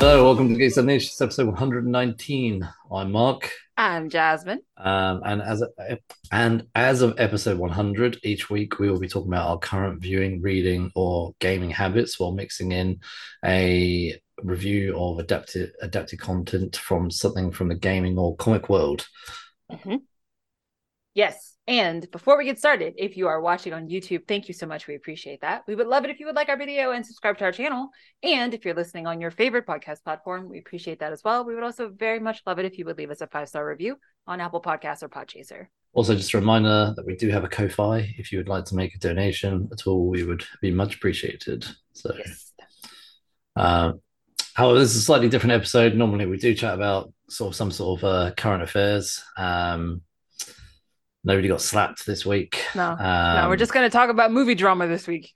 Hello, welcome to Geeks Nation. It's episode 119. I'm Mark. I'm Jasmine. Um, and as a, and as of episode 100, each week we will be talking about our current viewing, reading, or gaming habits while mixing in a review of adapted adapted content from something from the gaming or comic world. Mm-hmm. Yes. And before we get started, if you are watching on YouTube, thank you so much. We appreciate that. We would love it if you would like our video and subscribe to our channel. And if you're listening on your favorite podcast platform, we appreciate that as well. We would also very much love it if you would leave us a five star review on Apple Podcasts or Podchaser. Also, just a reminder that we do have a Ko-fi. If you would like to make a donation at all, we would be much appreciated. So, yes. uh, however, this is a slightly different episode. Normally, we do chat about sort of some sort of uh, current affairs. Um, Nobody got slapped this week. No, um, no, we're just going to talk about movie drama this week.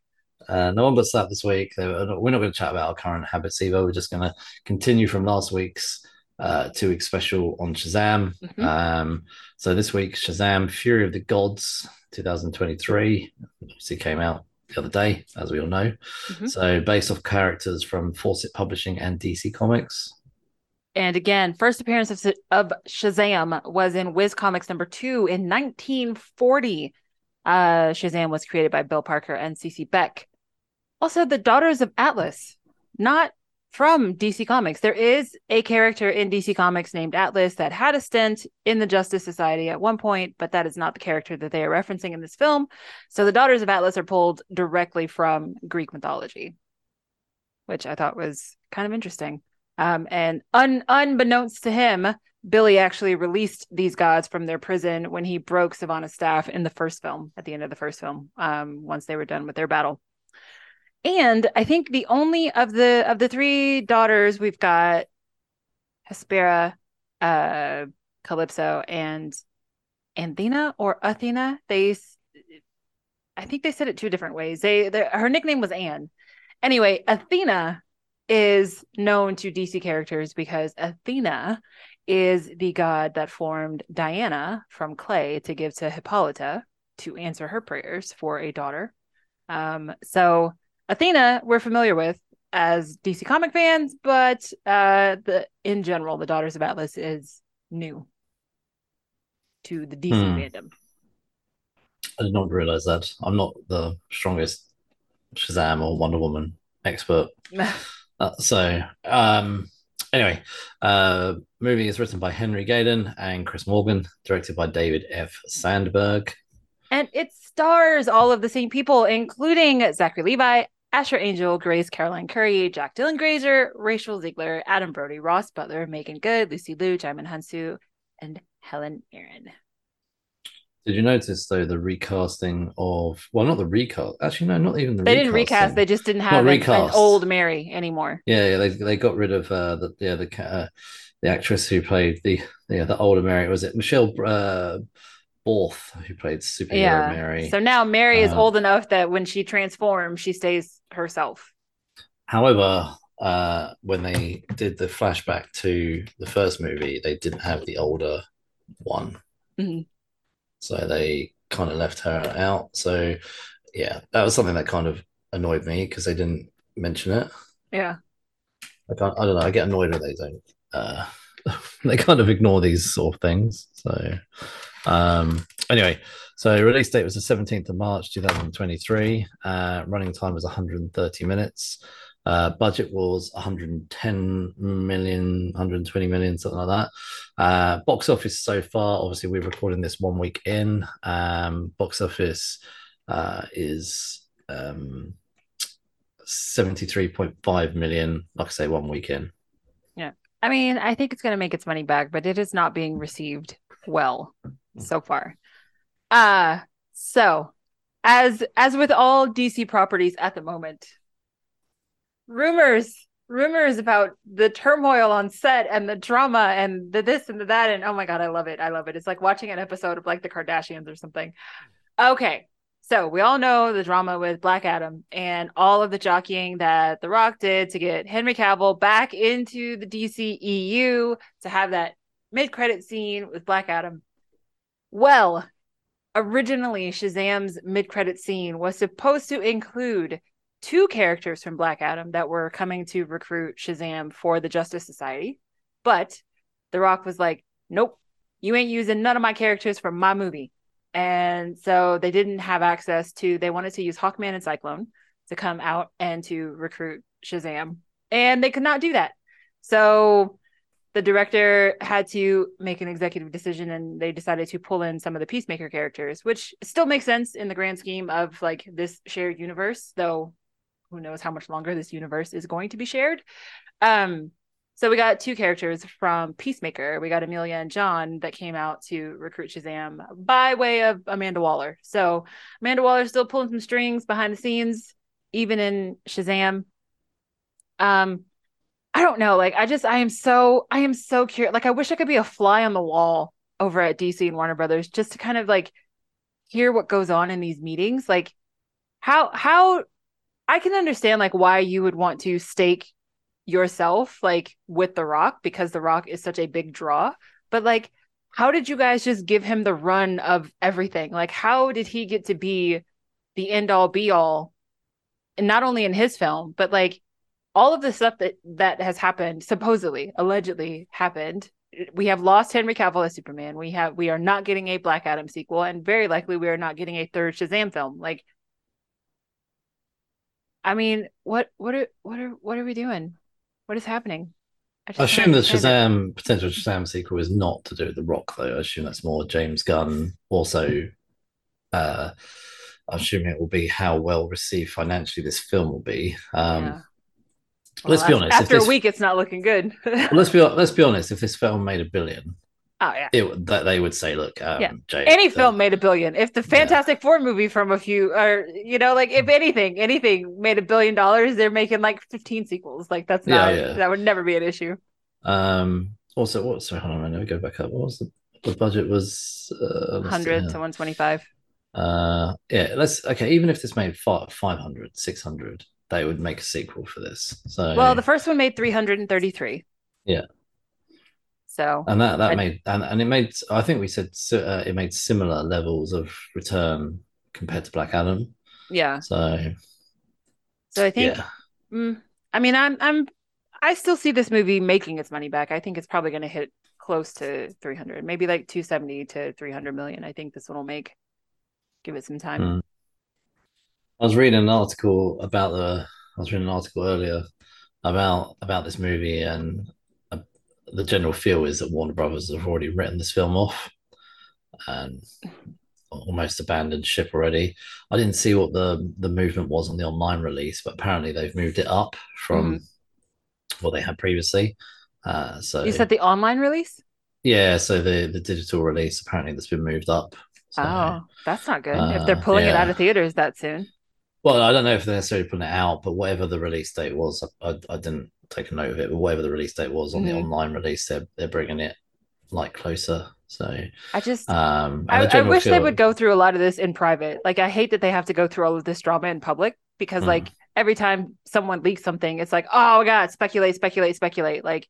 Uh, no one got slapped this week. We're not going to chat about our current habits either. We're just going to continue from last week's uh, two week special on Shazam. Mm-hmm. Um, so this week, Shazam: Fury of the Gods, 2023, obviously came out the other day, as we all know. Mm-hmm. So based off characters from Fawcett Publishing and DC Comics. And again, first appearance of, of Shazam was in Whiz Comics number two in 1940. Uh, Shazam was created by Bill Parker and CC Beck. Also, the Daughters of Atlas, not from DC Comics. There is a character in DC Comics named Atlas that had a stint in the Justice Society at one point, but that is not the character that they are referencing in this film. So the Daughters of Atlas are pulled directly from Greek mythology, which I thought was kind of interesting. Um, and un- unbeknownst to him, Billy actually released these gods from their prison when he broke Sivana's staff in the first film, at the end of the first film, um, once they were done with their battle. And I think the only of the of the three daughters we've got Hespera, uh, Kalypso, and Athena or Athena. They, I think they said it two different ways. They, her nickname was Anne. Anyway, Athena is known to DC characters because Athena is the god that formed Diana from clay to give to Hippolyta to answer her prayers for a daughter. Um, so Athena, we're familiar with as DC comic fans, but uh, the in general, the Daughters of Atlas is new to the DC hmm. fandom. I did not realize that. I'm not the strongest Shazam or Wonder Woman expert. Uh, so, um, anyway, uh, movie is written by Henry Gayden and Chris Morgan, directed by David F. Sandberg. And it stars all of the same people, including Zachary Levi, Asher Angel, Grace Caroline Currey, Jack Dylan Grazer, Rachel Zegler, Adam Brody, Ross Butler, Meagan Good, Lucy Liu, Djimon Hounsou, and Helen Mirren. Did you notice though the recasting of well, not the recast. Actually, no, not even the. They didn't recast. They just didn't have an, an, old Mary anymore. Yeah, yeah. They they got rid of uh, the yeah the uh, the actress who played the yeah the older Mary. Was it Michelle uh, Borth who played superhero yeah. Mary? So now Mary is uh, old enough that when she transforms, she stays herself. However, uh, when they did the flashback to the first movie, they didn't have the older one. Mm-hmm. So they kind of left her out. So yeah, that was something that kind of annoyed me because they didn't mention it. Yeah. I can't. I don't know. I get annoyed when they don't. Uh, they kind of ignore these sort of things. So, um, anyway, so release date was the seventeenth of March, two thousand twenty-three. Uh, running time was one hundred and thirty minutes. Uh, budget was 110 million, 120 million, something like that. Uh, box office so far, obviously, we're recording this one week in. Um, box office uh, is um, 73.5 million, like I say, one week in. Yeah. I mean, I think it's going to make its money back, but it is not being received well so far. Uh, so as as with all DC properties at the moment, rumors rumors about the turmoil on set and the drama and the this and the that. And oh my god i love it. I love it. It's like watching an episode of like the kardashians or something. Okay. So we all know the drama with black adam and all of the jockeying that the rock did to get henry cavill back into the dc eu to have that mid-credit scene with black adam. Well originally shazam's mid-credit scene was supposed to include two characters from Black Adam that were coming to recruit Shazam for the Justice Society. But The Rock was like, nope, you ain't using none of my characters from my movie. And so they didn't have access to, they wanted to use Hawkman and Cyclone to come out and to recruit Shazam. And they could not do that. So the director had to make an executive decision and they decided to pull in some of the peacemaker characters which still makes sense in the grand scheme of like this shared universe though who knows how much longer this universe is going to be shared um so we got two characters from peacemaker we got amelia and john that came out to recruit shazam by way of amanda waller so amanda waller still pulling some strings behind the scenes even in shazam um I don't know. Like, I just, I am so, I am so curious. Like, I wish I could be a fly on the wall over at DC and Warner Brothers just to kind of like hear what goes on in these meetings. Like, how, how, I can understand like why you would want to stake yourself like with The Rock because The Rock is such a big draw. But like, how did you guys just give him the run of everything? Like, how did he get to be the end all be all? And not only in his film, but like all of the stuff that that has happened supposedly allegedly happened we have lost henry cavill as superman we have we are not getting a black adam sequel and very likely we are not getting a third shazam film like i mean what what are what are what are we doing what is happening I, I assume the Shazam it. potential Shazam sequel is not to do with the Rock, though. I assume that's more James Gunn. Also, uh, I assume it will be how well received financially this film will be. Um, yeah. Well, let's be honest. After this, a week, it's not looking good. let's be let's be honest. If this film made a billion, oh yeah, it, that they would say, look, um, yeah. Jay, any film made a billion. If the Fantastic yeah. Four movie from a few, or you know, like if anything, anything made a billion dollars, they're making like fifteen sequels. Like that's not yeah, that would never be an issue. Um. Also, what? Sorry, hold on. Let me go back up. What was the the budget? Was uh, hundred to one twenty five. Uh. Yeah. Let's. Okay. Even if this made 500, 600 they would make a sequel for this. So well, the first one made 333. Yeah. So and that that I, made and, and it made I think we said uh, it made similar levels of return compared to Black Adam. Yeah. So. So I think. Yeah. Mm, I mean, I'm I'm I still see this movie making its money back. I think it's probably going to hit close to 300, maybe like 270 to 300 million. I think this one will make. Give it some time. Mm. I was reading an article about the. I was reading an article earlier about about this movie, and the general feel is that Warner Brothers have already written this film off, and almost abandoned ship already. I didn't see what the the movement was on the online release, but apparently they've moved it up from mm. what they had previously. Uh, so you said the online release? Yeah, so the the digital release apparently that's been moved up. So, oh, that's not good. Uh, if they're pulling yeah. it out of theaters that soon. Well, I don't know if they're necessarily putting it out, but whatever the release date was, I, I didn't take a note of it. But whatever the release date was on mm-hmm. the online release, they're they're bringing it like closer. So I just, um, I, I, wish they would go through a lot of this in private. Like I hate that they have to go through all of this drama in public because mm. like every time someone leaks something, it's like, oh god, speculate, speculate, speculate. Like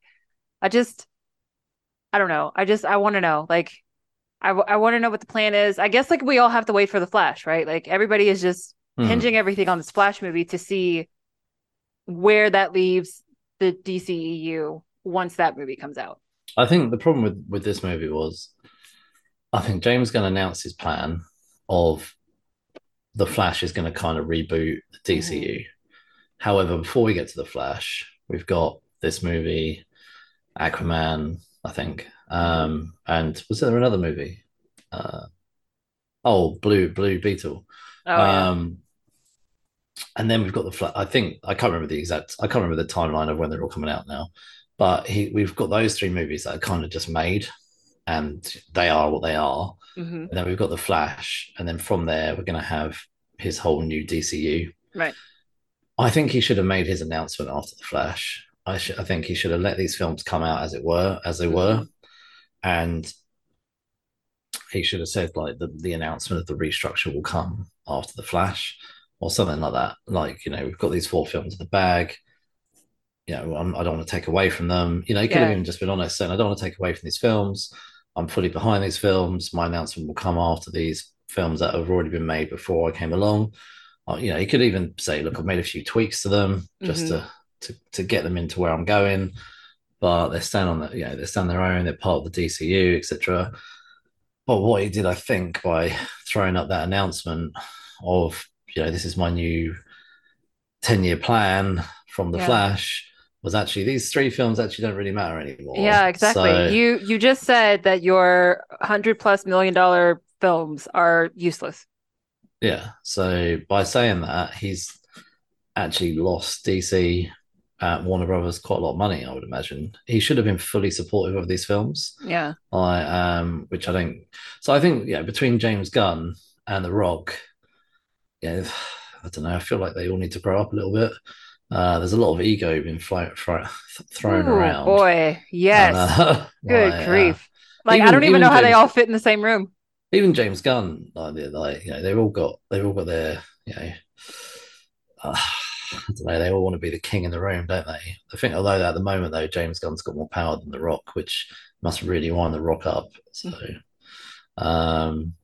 I just, I don't know. I just I want to know. Like I I want to know what the plan is. I guess like we all have to wait for the flash, right? Like everybody is just mm. hinging everything on the Flash movie to see where that leaves the DCEU once that movie comes out. I think the problem with with this movie was, I think James going to announce his plan of the Flash is going to kind of reboot the DCU. Mm-hmm. However, before we get to the Flash, we've got this movie, Aquaman, I think, um, and was there another movie? Uh, oh, Blue Blue Beetle. Oh, um, and then we've got the Flash. I think I can't remember the exact. I can't remember the timeline of when they're all coming out now. But he, we've got those three movies that are kind of just made, and they are what they are. Mm-hmm. And then we've got the Flash, and then from there we're going to have his whole new DCU. Right. I think he should have made his announcement after the Flash. I should. I think he should have let these films come out as it were, as they mm-hmm. were, and he should have said like the, the announcement of the restructure will come after the Flash or something like that. Like, you know, we've got these four films in the bag. You know, I'm, I do not want to take away from them. You know, he could yeah. have even just been honest saying, I don't want to take away from these films. I'm fully behind these films. My announcement will come after these films that have already been made before I came along. uh, you know, he could even say, "Look, I've made a few tweaks to them just Mhm. to, to to get them into where I'm going." But they stand on the, you know, they stand their own. They're part of the DCU, etc. But what he did, I think, by throwing up that announcement of, you know, this is my new ten-year plan from the Yeah. Flash, was actually these three films actually don't really matter anymore. Yeah, exactly. So- You you just said that your hundred plus million dollar films are useless. Yeah. So by saying that, he's actually lost DC at Warner Brothers quite a lot of money, I would imagine. He should have been fully supportive of these films. Yeah. I um which I don't so I think yeah, between James Gunn and The Rock, yeah, I don't know, I feel like they all need to grow up a little bit. Uh, there's a lot of ego being fly, fly, thrown Ooh, around. boy, yes. And, uh, Good like, uh, grief. Like I don't even even know how they all fit in the same room. even James Gunn, like, like you know, they've all got they've all got their you know, uh, I don't know, they all want to be the king in the room, don't they? I think, although at the moment though, James Gunn's got more power than The Rock, which must really wind The Rock up. So, um,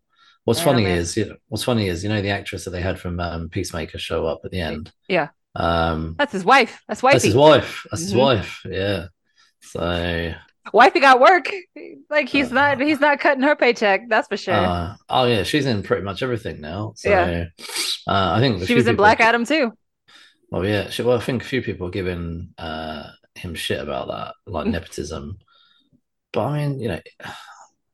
what's funny man. is, you know, what's funny is, you know, the actress that they had from um, Peacemaker show up at the end. Yeah. Um, That's his wife. That's that's his wife. That's his Mhm. wife. Yeah. So, Wifey got work. Like he's Uh, not he's not cutting her paycheck. That's for sure. uh, oh yeah, she's in pretty much everything now. So, Yeah. uh, I think she was in people- Black Adam too. Well, yeah. She, well, I think a few people are giving uh, him shit about that, like Mm. nepotism. But I mean, you know,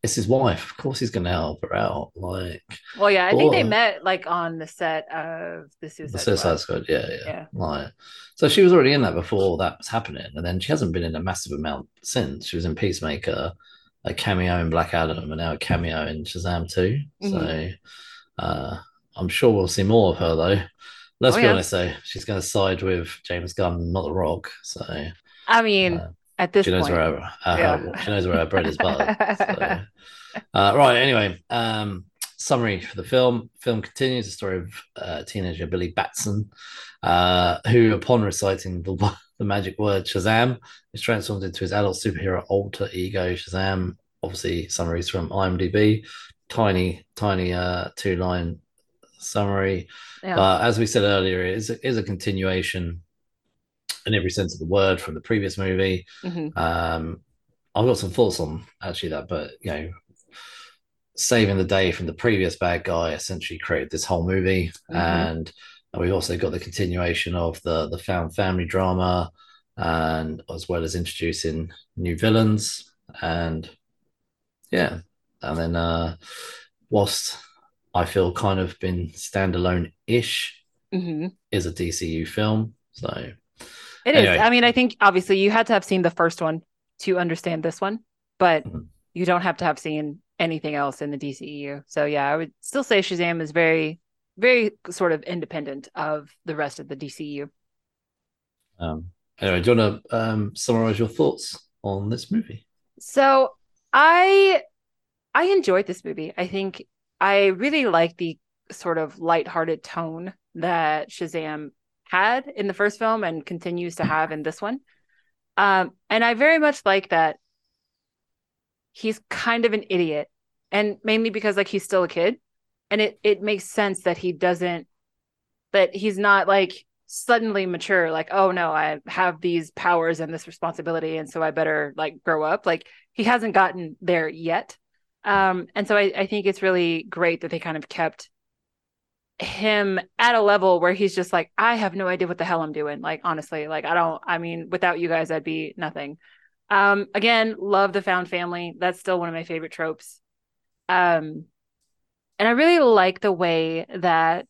it's his wife. Of course, he's going to help her out. Like Well, yeah, I think they met like on the set of the Suicide the Suicide Squad. Yeah, yeah. Yeah. Like, so she was already in that before that was happening, and then she hasn't been in a massive amount since. She was in Peacemaker, a cameo in Black Adam, and now a cameo in Shazam too. Mm-hmm. So, uh, I'm sure we'll see more of her though. Let's Oh, be yeah. honest though, she's going to side with James Gunn, not The Rock. So. I mean, Uh, at this she knows point, where her, her, Yeah. her- she knows where her bread is buttered. so. uh, right. Anyway, um, summary for the film. Film continues the story of uh, teenager Billy Batson, uh, who, upon reciting the the magic word Shazam, is transformed into his adult superhero alter ego Shazam. Obviously, summaries from IMDb. Tiny, tiny, uh, two line summary. yeah. But as we said earlier, it is, it is a continuation in every sense of the word from the previous movie. Mhm. Um, I've got some thoughts on actually that, but you know, saving the day from the previous bad guy essentially created this whole movie, Mhm. and we've also got the continuation of the the found family drama, and as well as introducing new villains, and yeah, and then uh, whilst I feel kind of been standalone ish Mhm. is a DCU film, so It is. Anyway. I mean, I think obviously you had to have seen the first one to understand this one, but Mhm. you don't have to have seen anything else in the DCEU. So yeah, I would still say Shazam is very, very sort of independent of the rest of the DCU. Um, anyway, do you want to um, summarize your thoughts on this movie? So I I enjoyed this movie. I think I really like the sort of lighthearted tone that Shazam had in the first film and continues to have in this one. Um, and I very much like that he's kind of an idiot. And mainly because like he's still a kid. And it it makes sense that he doesn't that he's not like suddenly mature, like, oh no, I have these powers and this responsibility, and so I better like grow up. Like he hasn't gotten there yet. Um, and so I, I think it's really great that they kind of kept him at a level where he's just like, I have no idea what the hell I'm doing. Like, honestly, like I don't, I mean, without you guys, I'd be nothing. Um, again, love the found family. That's still one of my favorite tropes. Um, and I really like the way that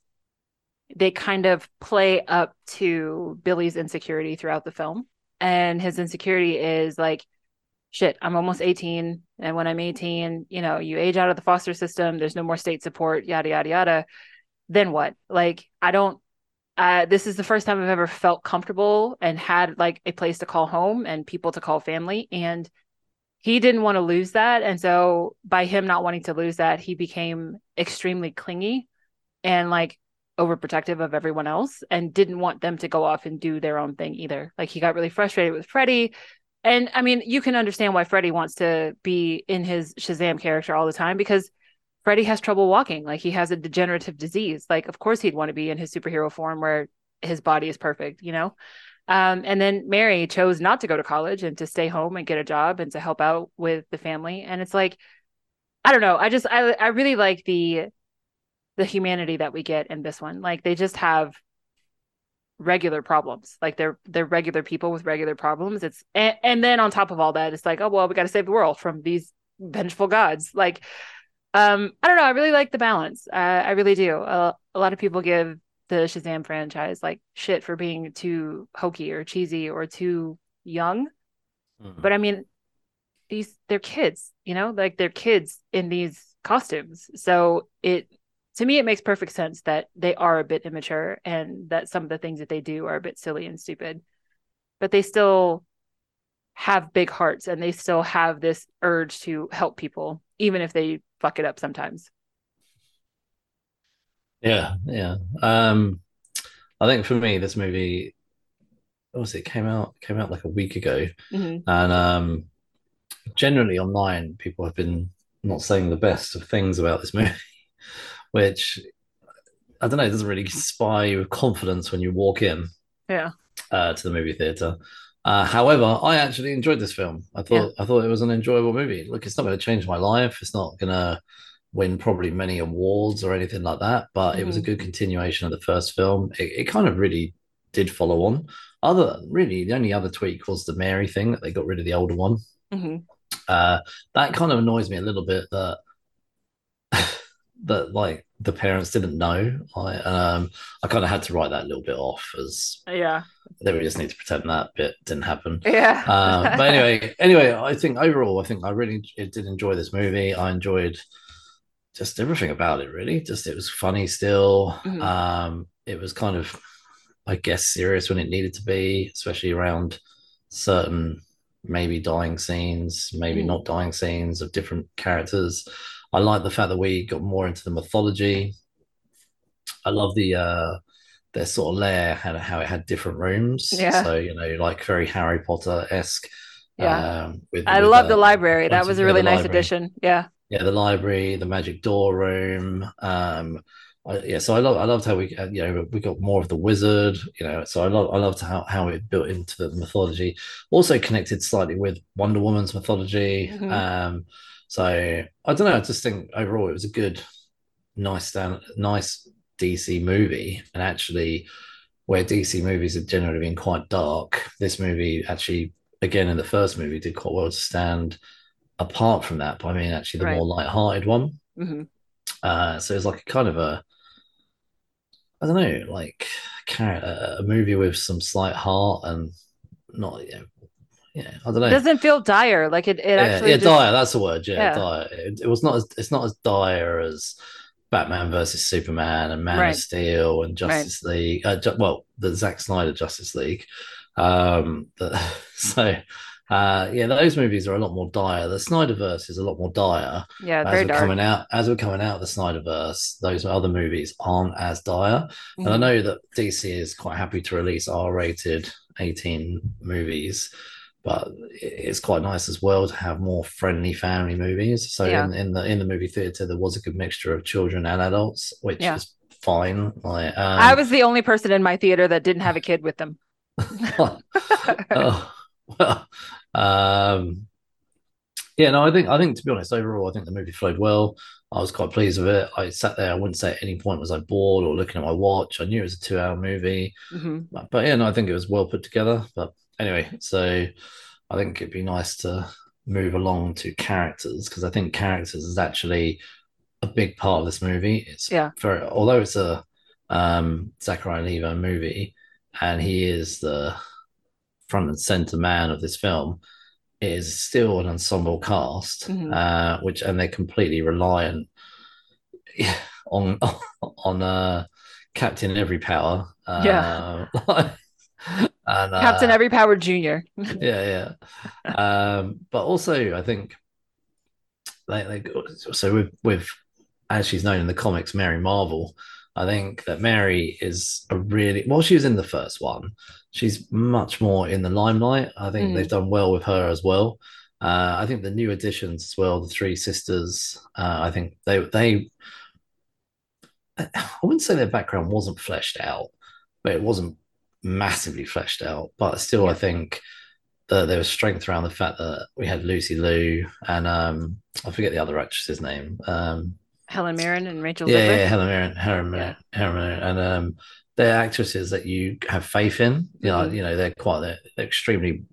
they kind of play up to Billy's insecurity throughout the film. And his insecurity is like, shit, I'm almost 18. And when I'm 18, you know, you age out of the foster system, there's no more state support, yada, yada, yada. Then what? Like, I don't, uh, this is the first time I've ever felt comfortable and had like a place to call home and people to call family. And he didn't want to lose that. And so by him not wanting to lose that, he became extremely clingy and like overprotective of everyone else and didn't want them to go off and do their own thing either. Like he got really frustrated with Freddie. And I mean, you can understand why Freddie wants to be in his Shazam character all the time because Freddie has trouble walking. Like he has a degenerative disease. Like, of course, he'd want to be in his superhero form where his body is perfect, you know? Um, and then Mary chose not to go to college and to stay home and get a job and to help out with the family. And it's like, I don't know. I just, I, I really like the, the humanity that we get in this one. Like they just have regular problems. Like they're, they're regular people with regular problems. It's, and, and then on top of all that, it's like, oh, well, we got to save the world from these vengeful gods. Like, um, I don't know. I really like the balance. Uh, I really do. Uh, a lot of people give the Shazam franchise like shit for being too hokey or cheesy or too young. Mm-hmm. But I mean, these they're kids, you know, like they're kids in these costumes. So it to me it makes perfect sense that they are a bit immature and that some of the things that they do are a bit silly and stupid. But they still have big hearts and they still have this urge to help people even if they fuck it up sometimes. Yeah, yeah. Um, I think for me, this movie, what was it? Came out came out like a week ago, mm-hmm. and um, generally online, people have been not saying the best of things about this movie, which I don't know. It doesn't really inspire you with confidence when you walk in. Yeah. Uh, to the movie theater. Uh, however, I actually enjoyed this film. I thought yeah. I thought it was an enjoyable movie. Look, it's not going to change my life. It's not going to win probably many awards or anything like that, but mm-hmm. it was a mm-hmm. good continuation of the first film. It, it, kind of really did follow on. Other really, the only other tweak was the Mary thing that they got rid of the older one. Mm-hmm. Uh, that kind of annoys me a little bit that that like the parents didn't know. I um I kind of had to write that a little bit off as yeah. They we just need to pretend that bit didn't happen. Yeah. um, but anyway, anyway, I think overall, I think I really did enjoy this movie. I enjoyed just everything about it really just it was funny still mm-hmm. um it was kind of i guess serious when it needed to be especially around certain maybe dying scenes maybe mm-hmm. not dying scenes of different characters i like the fact that we got more into the mythology i love the uh their sort of lair and how it had different rooms yeah so you know like very harry potter-esque yeah um, with, I with, love uh, the library. That was a really nice library. addition. Yeah yeah, the library, the magic door room. Um, I, yeah, so I love I loved how we uh, you know we got more of the wizard. You know, so I love I loved how how it built into the mythology. Also connected slightly with Wonder Woman's mythology. Mm-hmm. Um, so I don't know. I just think overall it was a good, nice stand, nice DC movie, and actually where DC movies have generally been quite dark, this movie actually again in the first movie did quite well to stand apart from that, but I mean actually the right. more light-hearted one. Mm-hmm. Uh, so it's like a kind of a, I don't know, like a, a movie with some slight heart and not, you know, yeah, I don't know. It doesn't feel dire. Like it, it yeah, actually. Yeah, just... dire. That's the word. Yeah, yeah. dire. It, it, was not as. It's not as dire as Batman versus Superman and Man right. of Steel and Justice right. League. Uh, ju- well, the Zack Snyder Justice League. Um, the, so uh, yeah, those movies are a lot more dire. The Snyderverse is a lot more dire. Yeah, as very we're dark. coming out as we're coming out of the Snyderverse, those other movies aren't as dire. Mm-hmm. And I mm-hmm. know that DC is quite happy to release R-rated 18 movies, but it's quite nice as well to have more friendly family movies. So yeah. in, in the in the movie theater, there was a good mixture of children and adults, which yeah. is fine. Like, um, I was the only person in my theater that didn't have a kid with them. oh, well, um, yeah, no, I think I think to be honest, overall, I think the movie flowed well. I was quite pleased with it. I sat there. I wouldn't say at any point was I bored or looking at my watch. I knew it was a two-hour movie, mm-hmm. but, but, yeah, no, I think it was well put together. But anyway, so I think it'd be nice to move along to characters because I think characters is actually a big part of this movie. It's yeah, very although it's a um Zachary Levi movie, and he is the front and center man of this film it is still an ensemble cast, mm-hmm. uh, which and they're completely reliant on on uh, Captain Everypower. Uh, yeah. And, uh, Captain Everypower Junior. yeah, yeah. Um, but also, I think like, like so with with as she's known in the comics, Mary Marvel. I think that Mary is a really well. She was in the first one. She's much more in the limelight. I think mm. they've done well with her as well. Uh, I think the new additions as well, the three sisters. Uh, I think they they. I wouldn't say their background wasn't fleshed out, but it wasn't massively fleshed out. But still, Yeah. I think that there was strength around the fact that we had Lucy Liu and um, I forget the other actress's name. Um, Helen Mirren and Rachel yeah, yeah, Helen Mirren, Helen Yeah. Mirren, Helen Mirren, and um, they're actresses that you have faith in. You know, Mhm. you know, they're quite they're, they're extremely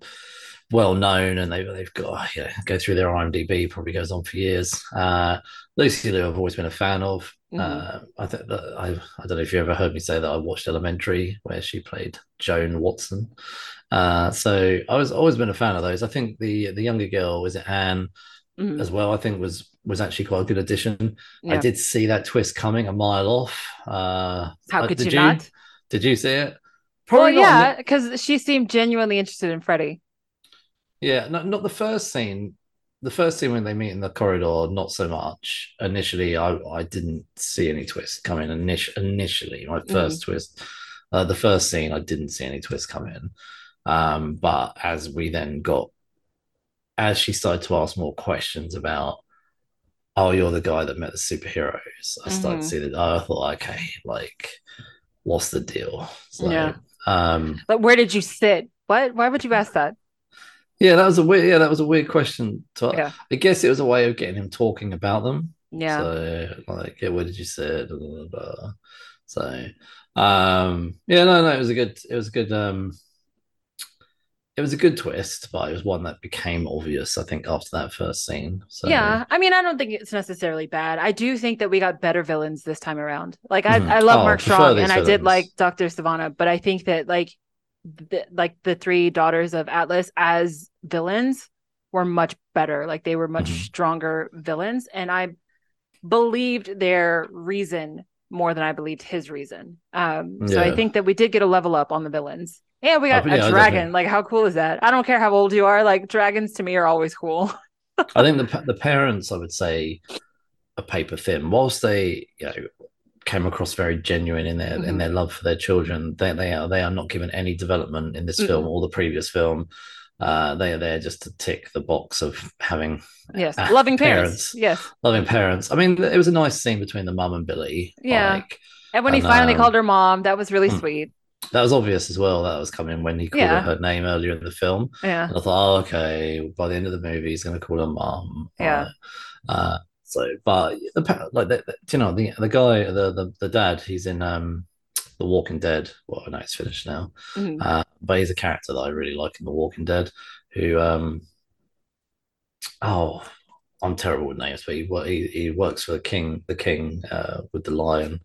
well known, and they've they've got you know, go through their IMDb probably goes on for years. Uh, Lucy Liu, I've always been a fan of. Mhm. Uh, I think that I I don't know if you ever heard me say that I watched Elementary, where she played Joan Watson. Uh, so I was always been a fan of those. I think the the younger girl was it Anne Mhm. as well. I think was was actually quite a good addition. I did see that twist coming a mile off. Uh, How uh, could did you not? Did you see it? Probably not. yeah, because she seemed genuinely interested in Freddie. Yeah, not not the first scene. The first scene when they meet in the corridor, not so much. Initially, I I didn't see any twist coming. Init- initially, my 1st twist, uh, the first scene, I didn't see any twist coming. Um, but as we then got, as she started to ask more questions about, oh, you're the guy that met the superheroes, I started to Mhm. see that. I thought, okay, like, what's the deal? So, Yeah. um, But where did you sit? What? Why would you ask that? Yeah, that was a weird. Yeah, that was a weird question. To, Yeah. I guess it was a way of getting him talking about them. Yeah. So, like, yeah, what did you say? Blah, blah, blah. So, um, yeah, no, no, it was a good. It was a good. Um, it was a good twist, but it was one that became obvious. I think after that first scene. So, Yeah, I mean, I don't think it's necessarily bad. I do think that we got better villains this time around. Like, I, Mhm. I love Oh, Mark Strong, and I did like Doctor Sivana, but I think that like, the, like the three daughters of Atlas as villains were much better. Like, they were much Mhm. stronger villains, and I believed their reason more than I believed his reason. Um, so I think that we did get a level up on the villains. Yeah, we got Oh, yeah, a dragon. Like, how cool is that? I don't care how old you are. Like, dragons to me are always cool. I think the the parents, I would say, are paper thin. Whilst they, you know, came across very genuine in their in Mhm. their love for their children, they they are they are not given any development in this film Mm-mm. or the previous film. Uh, they are there just to tick the box of having Yes, uh, loving parents. Yes. loving parents. I mean, it was a nice scene between the mum and Billy. Yeah. like, And when he finally um, called her mom, that was really hmm. sweet. that was obvious as well. That was coming when he called Yeah. her her name earlier in the film. Yeah. And I thought, oh, okay, by the end of the movie, he's going to call her mom. Yeah. Uh, so, but the like, the, the- you know, the the guy, the the, the dad, he's in um, The Walking Dead. Well, I know it's finished now, Mhm. uh, but he's a character that I really like in The Walking Dead. Who, um, oh, I'm terrible with names, but he he, he works for the king, the king uh, with the lion.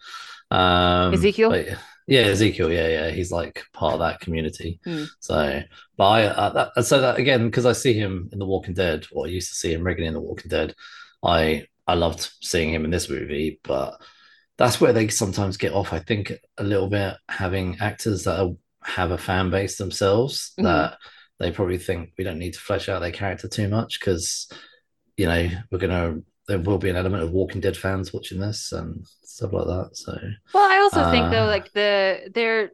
Um, Ezekiel? but- yeah, Ezekiel. Yeah, yeah, he's like part of that community. Hmm. So, but I uh, that, so that again because I see him in The Walking Dead, or I used to see him regularly in The Walking Dead. I I loved seeing him in this movie, but that's where they sometimes get off. I think a little bit having actors that are, have a fan base themselves Mhm. that they probably think we don't need to flesh out their character too much because you know we're gonna there will be an element of Walking Dead fans watching this and stuff like that. So Well, I also think though, Uh, like the they're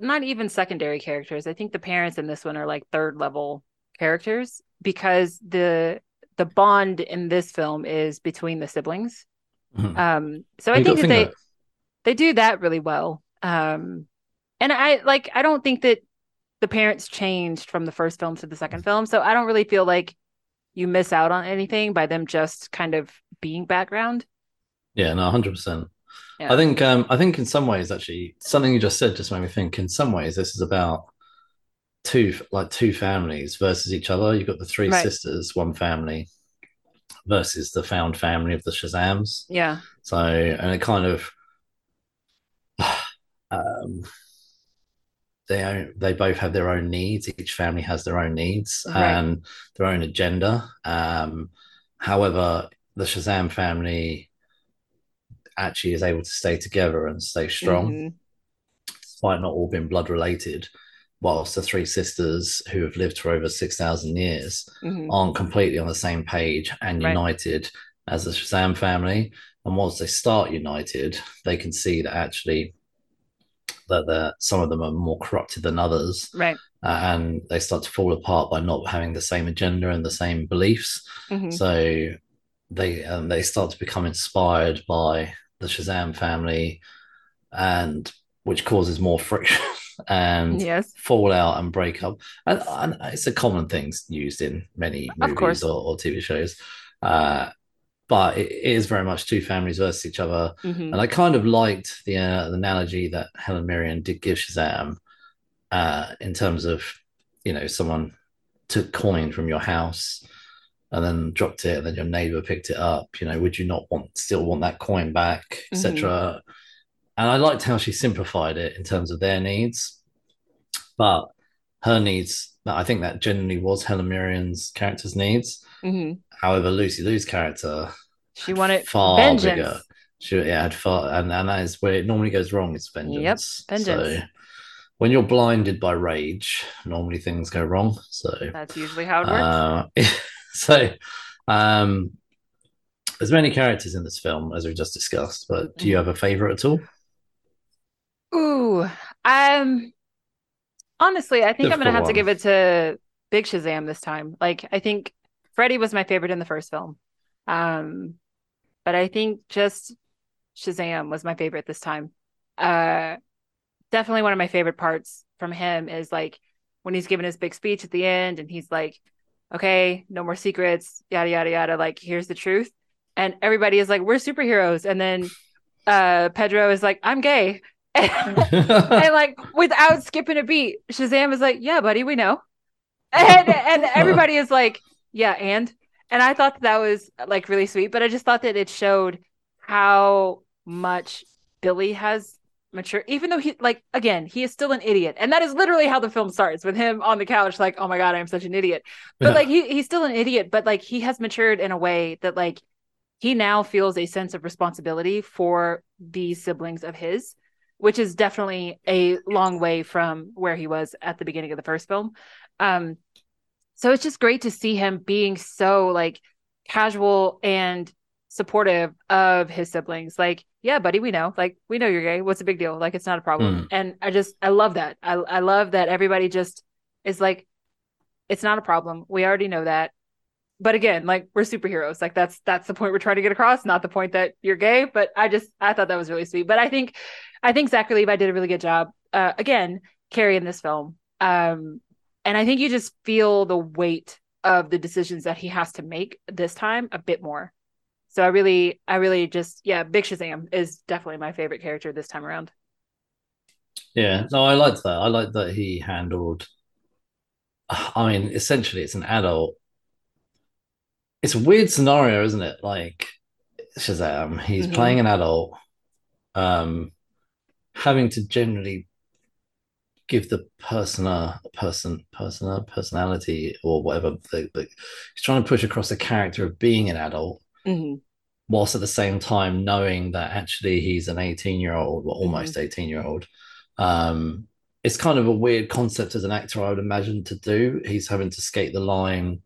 not even secondary characters. I think the parents in this one are like third level characters because the the bond in this film is between the siblings. mhm. Um, so I You think that they that- they do that really well. Um, and I like I don't think that the parents changed from the first film to the second film, so I don't really feel like you miss out on anything by them just kind of being background. Yeah, no, hundred percent. I think um I think in some ways actually something you just said just made me think in some ways this is about two like two families versus each other. You've got the three Right. sisters, one family versus the found family of the Shazams. Yeah. So and it kind of um they own, they both have their own needs. Each family has their own needs Right. and their own agenda. Um, however, the Shazam family actually is able to stay together and stay strong, Mhm. despite not all being blood related. Whilst the three sisters who have lived for over six thousand years Mhm. aren't completely on the same page and Right. united as the Shazam family. And once they start united, they can see that actually that some of them are more corrupted than others, Right. uh, and they start to fall apart by not having the same agenda and the same beliefs. Mhm. So they um, they start to become inspired by the Shazam family, and which causes more friction and Yes. fallout and breakup. And, and it's a common thing used in many Of movies course. or, or TV shows. Uh, but it is very much two families versus each other. Mhm. And I kind of liked the, uh, the analogy that Helen Mirren did give Shazam uh, in terms of, you know, someone took coin from your house and then dropped it, and then your neighbor picked it up. You know, would you not want still want that coin back, etc. And I liked how she simplified it in terms of their needs, but her needs. I think that generally was Helen Mirren's character's needs. Mhm. However, Lucy Liu's character She wanted far vengeance. bigger. She yeah, had far, and, and that is where it normally goes wrong. It's vengeance. Yep, vengeance. So when you're blinded by rage, normally things go wrong. So That's usually how it works. uh, so um, there's many characters in this film, as we just discussed. But do you Mm-hmm. have a favorite at all? Ooh, um, honestly, I think I'm gonna have to one. give it to Big Shazam this time. Like, I think Freddy was my favorite in the first film, um, but I think just Shazam was my favorite this time. Uh, definitely one of my favorite parts from him is like when he's giving his big speech at the end, and he's like, "Okay, no more secrets, yada yada yada. Like, here's the truth." And everybody is like, "We're superheroes," and then uh, Pedro is like, "I'm gay." and like without skipping a beat, Shazam is like, "Yeah, buddy, we know," and and everybody is like, "Yeah," and? And I thought that was like really sweet, but I just thought that it showed how much Billy has matured, even though he like again he is still an idiot, and that is literally how the film starts with him on the couch, like, "Oh my god, I am such an idiot," but like he he's still an idiot, but like he has matured in a way that like he now feels a sense of responsibility for these siblings of his which is definitely a long way from where he was at the beginning of the first film. Um, so it's just great to see him being so like casual and supportive of his siblings. Like, yeah, buddy, we know. Like, we know you're gay. What's the big deal? Like, it's not a problem. Mm. And I just, I love that. I, I love that everybody just is like, it's not a problem. We already know that. But again, like we're superheroes. Like that's that's the point we're trying to get across, not the point that you're gay. But I just I thought that was really sweet. But I think I think Zachary Levi did a really good job. Uh, again, carrying this film. Um, and I think you just feel the weight of the decisions that he has to make this time a bit more. So I really, I really just, yeah, Big Shazam is definitely my favorite character this time around. Yeah, no, I liked that. I like that he handled. I mean, essentially, it's an adult. It's a weird scenario, isn't it? Like Shazam, he's Mhm. playing an adult, um, having to generally give the persona, person, persona, personality, or whatever. The, the, he's trying to push across the character of being an adult, Mm-hmm. whilst at the same time knowing that actually he's an 18 year old or almost 18 year old um it's kind of a weird concept as an actor i would imagine to do he's having to skate the line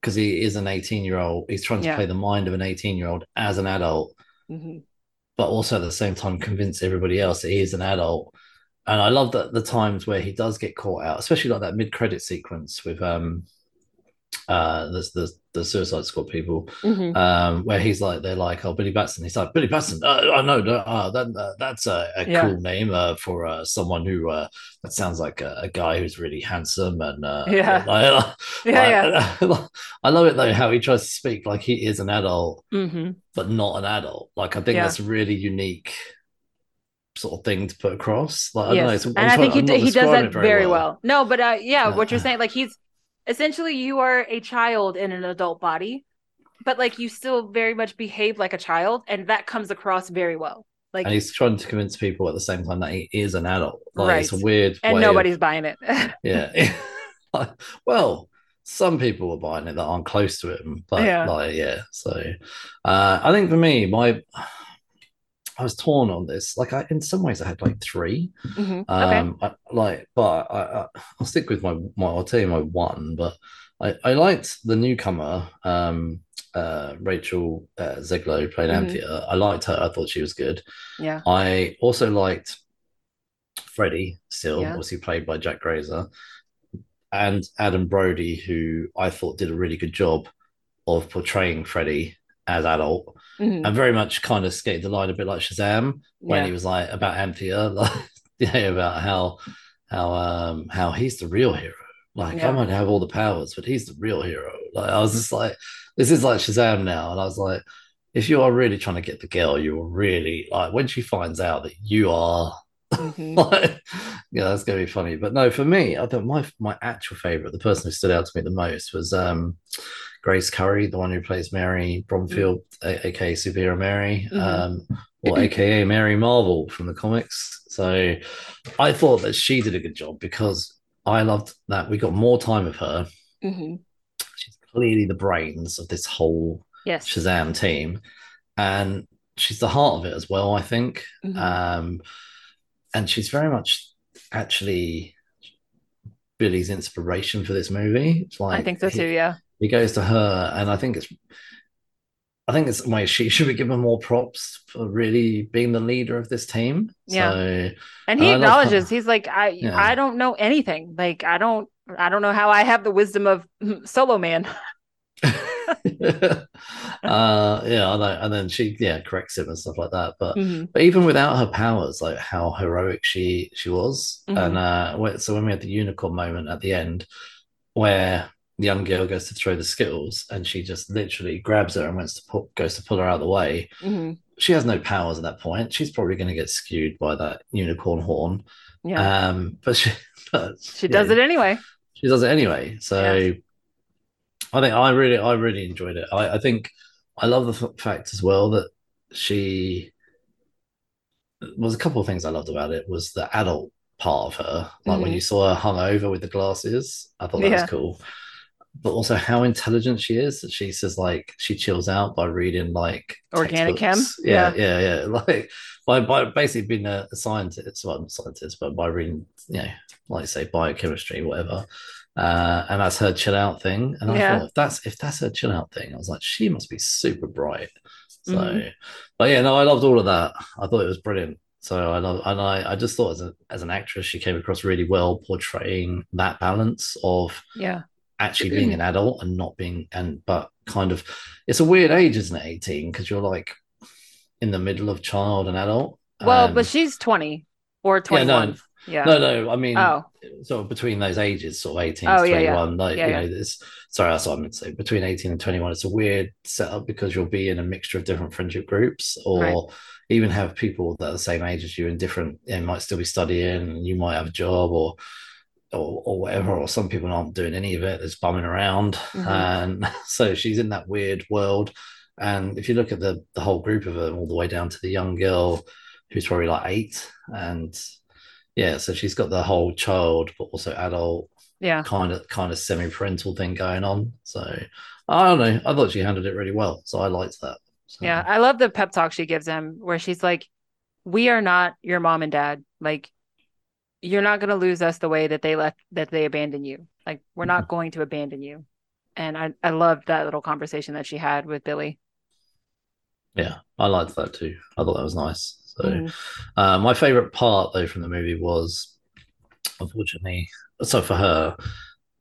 because he is an 18 year old he's trying to Yeah. play the mind of an 18 year old as an adult Mm-hmm. But also at the same time convince everybody else that he is an adult. And i love that the times where he does get caught out especially like that mid-credit sequence with um uh the, the the suicide squad people Mm-hmm. um, where he's like, they're like, oh, Billy Batson. He's like, Billy Batson. Uh, I know, uh, that, uh, that's a, a Yeah. cool name uh, for uh, someone who uh, that sounds like a, a guy who's really handsome and uh, Yeah. like- Yeah, like- I love it though how he tries to speak like he is an adult, Mm-hmm. but not an adult. Like I think Yeah. that's a really unique sort of thing to put across. Like I don't know, Yes, it's, and I think he, d- he does that it very well. No, but uh, yeah, what you're saying, like he's essentially you are a child in an adult body, but like you still very much behave like a child, and that comes across very well. Like, And and, he's trying to convince people at the same time that he is an adult. Like it's a Right. weird way of- nobody's buying it. Yeah. well, some people are buying it that aren't close to him, but Yeah. like, yeah. So, uh, I think for me, my I was torn on this. Like, I in some ways, I had like three. Mhm. Okay. Um, I, like, but I, I I'll stick with my my. I'll tell you my one, but I I liked the newcomer, um, uh, Rachel uh, Zegler, who played Mhm. Anthea. I liked her. I thought she was good. Yeah. I also liked Freddy, still Yeah. obviously played by Jack Grazer, and Adam Brody, who I thought did a really good job of portraying Freddy as adult, Mhm. and very much kind of skated the line a bit like Shazam when Yeah. he was like about Anthea, like know, about how how um how he's the real hero. Like Yeah. I might have all the powers, but he's the real hero. Like I was just like, this is like Shazam now, and I was like, if you are really trying to get the girl, you are really like when she finds out that you are Mhm. like, yeah, that's gonna be funny. But no, for me, I thought my my actual favorite, the person who stood out to me the most was um Grace Currey, the one who plays Mary Bromfield, a- aka Superhero Mary, Mhm. um, or aka Mary Marvel from the comics. So I thought that she did a good job because I loved that we got more time of her. Mhm. She's clearly the brains of this whole Yes. Shazam team, and she's the heart of it as well. I think, Mhm. um, and she's very much actually Billy's inspiration for this movie. It's like I think so he- too. Yeah. He, goes to her, and I think it's. I think it's why she should be given more props for really being the leader of this team. Yeah. So And he acknowledges he's like, I Yeah. I don't know anything. Like I don't I don't know how I have the wisdom of Solomon. uh yeah, I know. And then she yeah corrects him and stuff like that. But Mhm. but even without her powers, like how heroic she she was. Mhm. And uh so when we had the unicorn moment at the end where the young girl goes to throw the skittles and she just literally grabs her and wants to pull, goes to pull her out of the way. Mhm. She has no powers at that point. She's probably going to get skewed by that unicorn horn. Yeah. Um, but she, but, she does yeah, it anyway. she does it anyway. So Yeah. I think I really, I really enjoyed it. I, I think I love the f- fact as well that she was a couple of things I loved about it was the adult part of her. Like when Mhm. you saw her hung over with the glasses, I thought that Yeah. was cool. But also how intelligent she is. That she says like she chills out by reading like Organic chem? textbooks. Yeah, yeah, yeah. Like by by basically being a, scientist, well, not a scientist, but by reading, you know, like say biochemistry, whatever. Uh, and that's her chill out thing. And I Yeah. thought if that's if that's her chill out thing, I was like, she must be super bright. So, Mhm. but yeah, no, I loved all of that. I thought it was brilliant. So I love, and I, I just thought as a as an actress, she came across really well portraying that balance of Yeah. Actually being an adult and not being and but kind of it's a weird age, isn't it? 18, because you're like in the middle of child and adult. Well, Um, but she's 20 or yeah, no, 21. Yeah. no, no. I mean, Oh. sort of between those ages, sort of 18 Oh, to yeah, yeah. 21. Like, Yeah, you yeah. know, this, sorry, that's what I meant to say. Between 18 and 21, it's a weird setup because you'll be in a mixture of different friendship groups or Right. even have people that are the same age as you in different, know, might still be studying and you might have a job or, or, or whatever, or some people aren't doing any of it, there's bumming around. Mhm. And so she's in that weird world. And if you look at the, the whole group of them, all the way down to the young girl who's probably like eight, and yeah, so she's got the whole child, but also adult Yeah. kind of kind of semi-parental thing going on. So I don't know. I thought she handled it really well. So I liked that. So, Yeah. I love the pep talk she gives him where she's like, We are not your mom and dad. Like, you're not going to lose us the way that they left, that they abandoned you. Like, we're not going to abandon you. And I, I loved that little conversation that she had with Billy. yeah, I liked that too. I thought that was nice. So Mhm. uh, my favorite part though from the movie was unfortunately so for her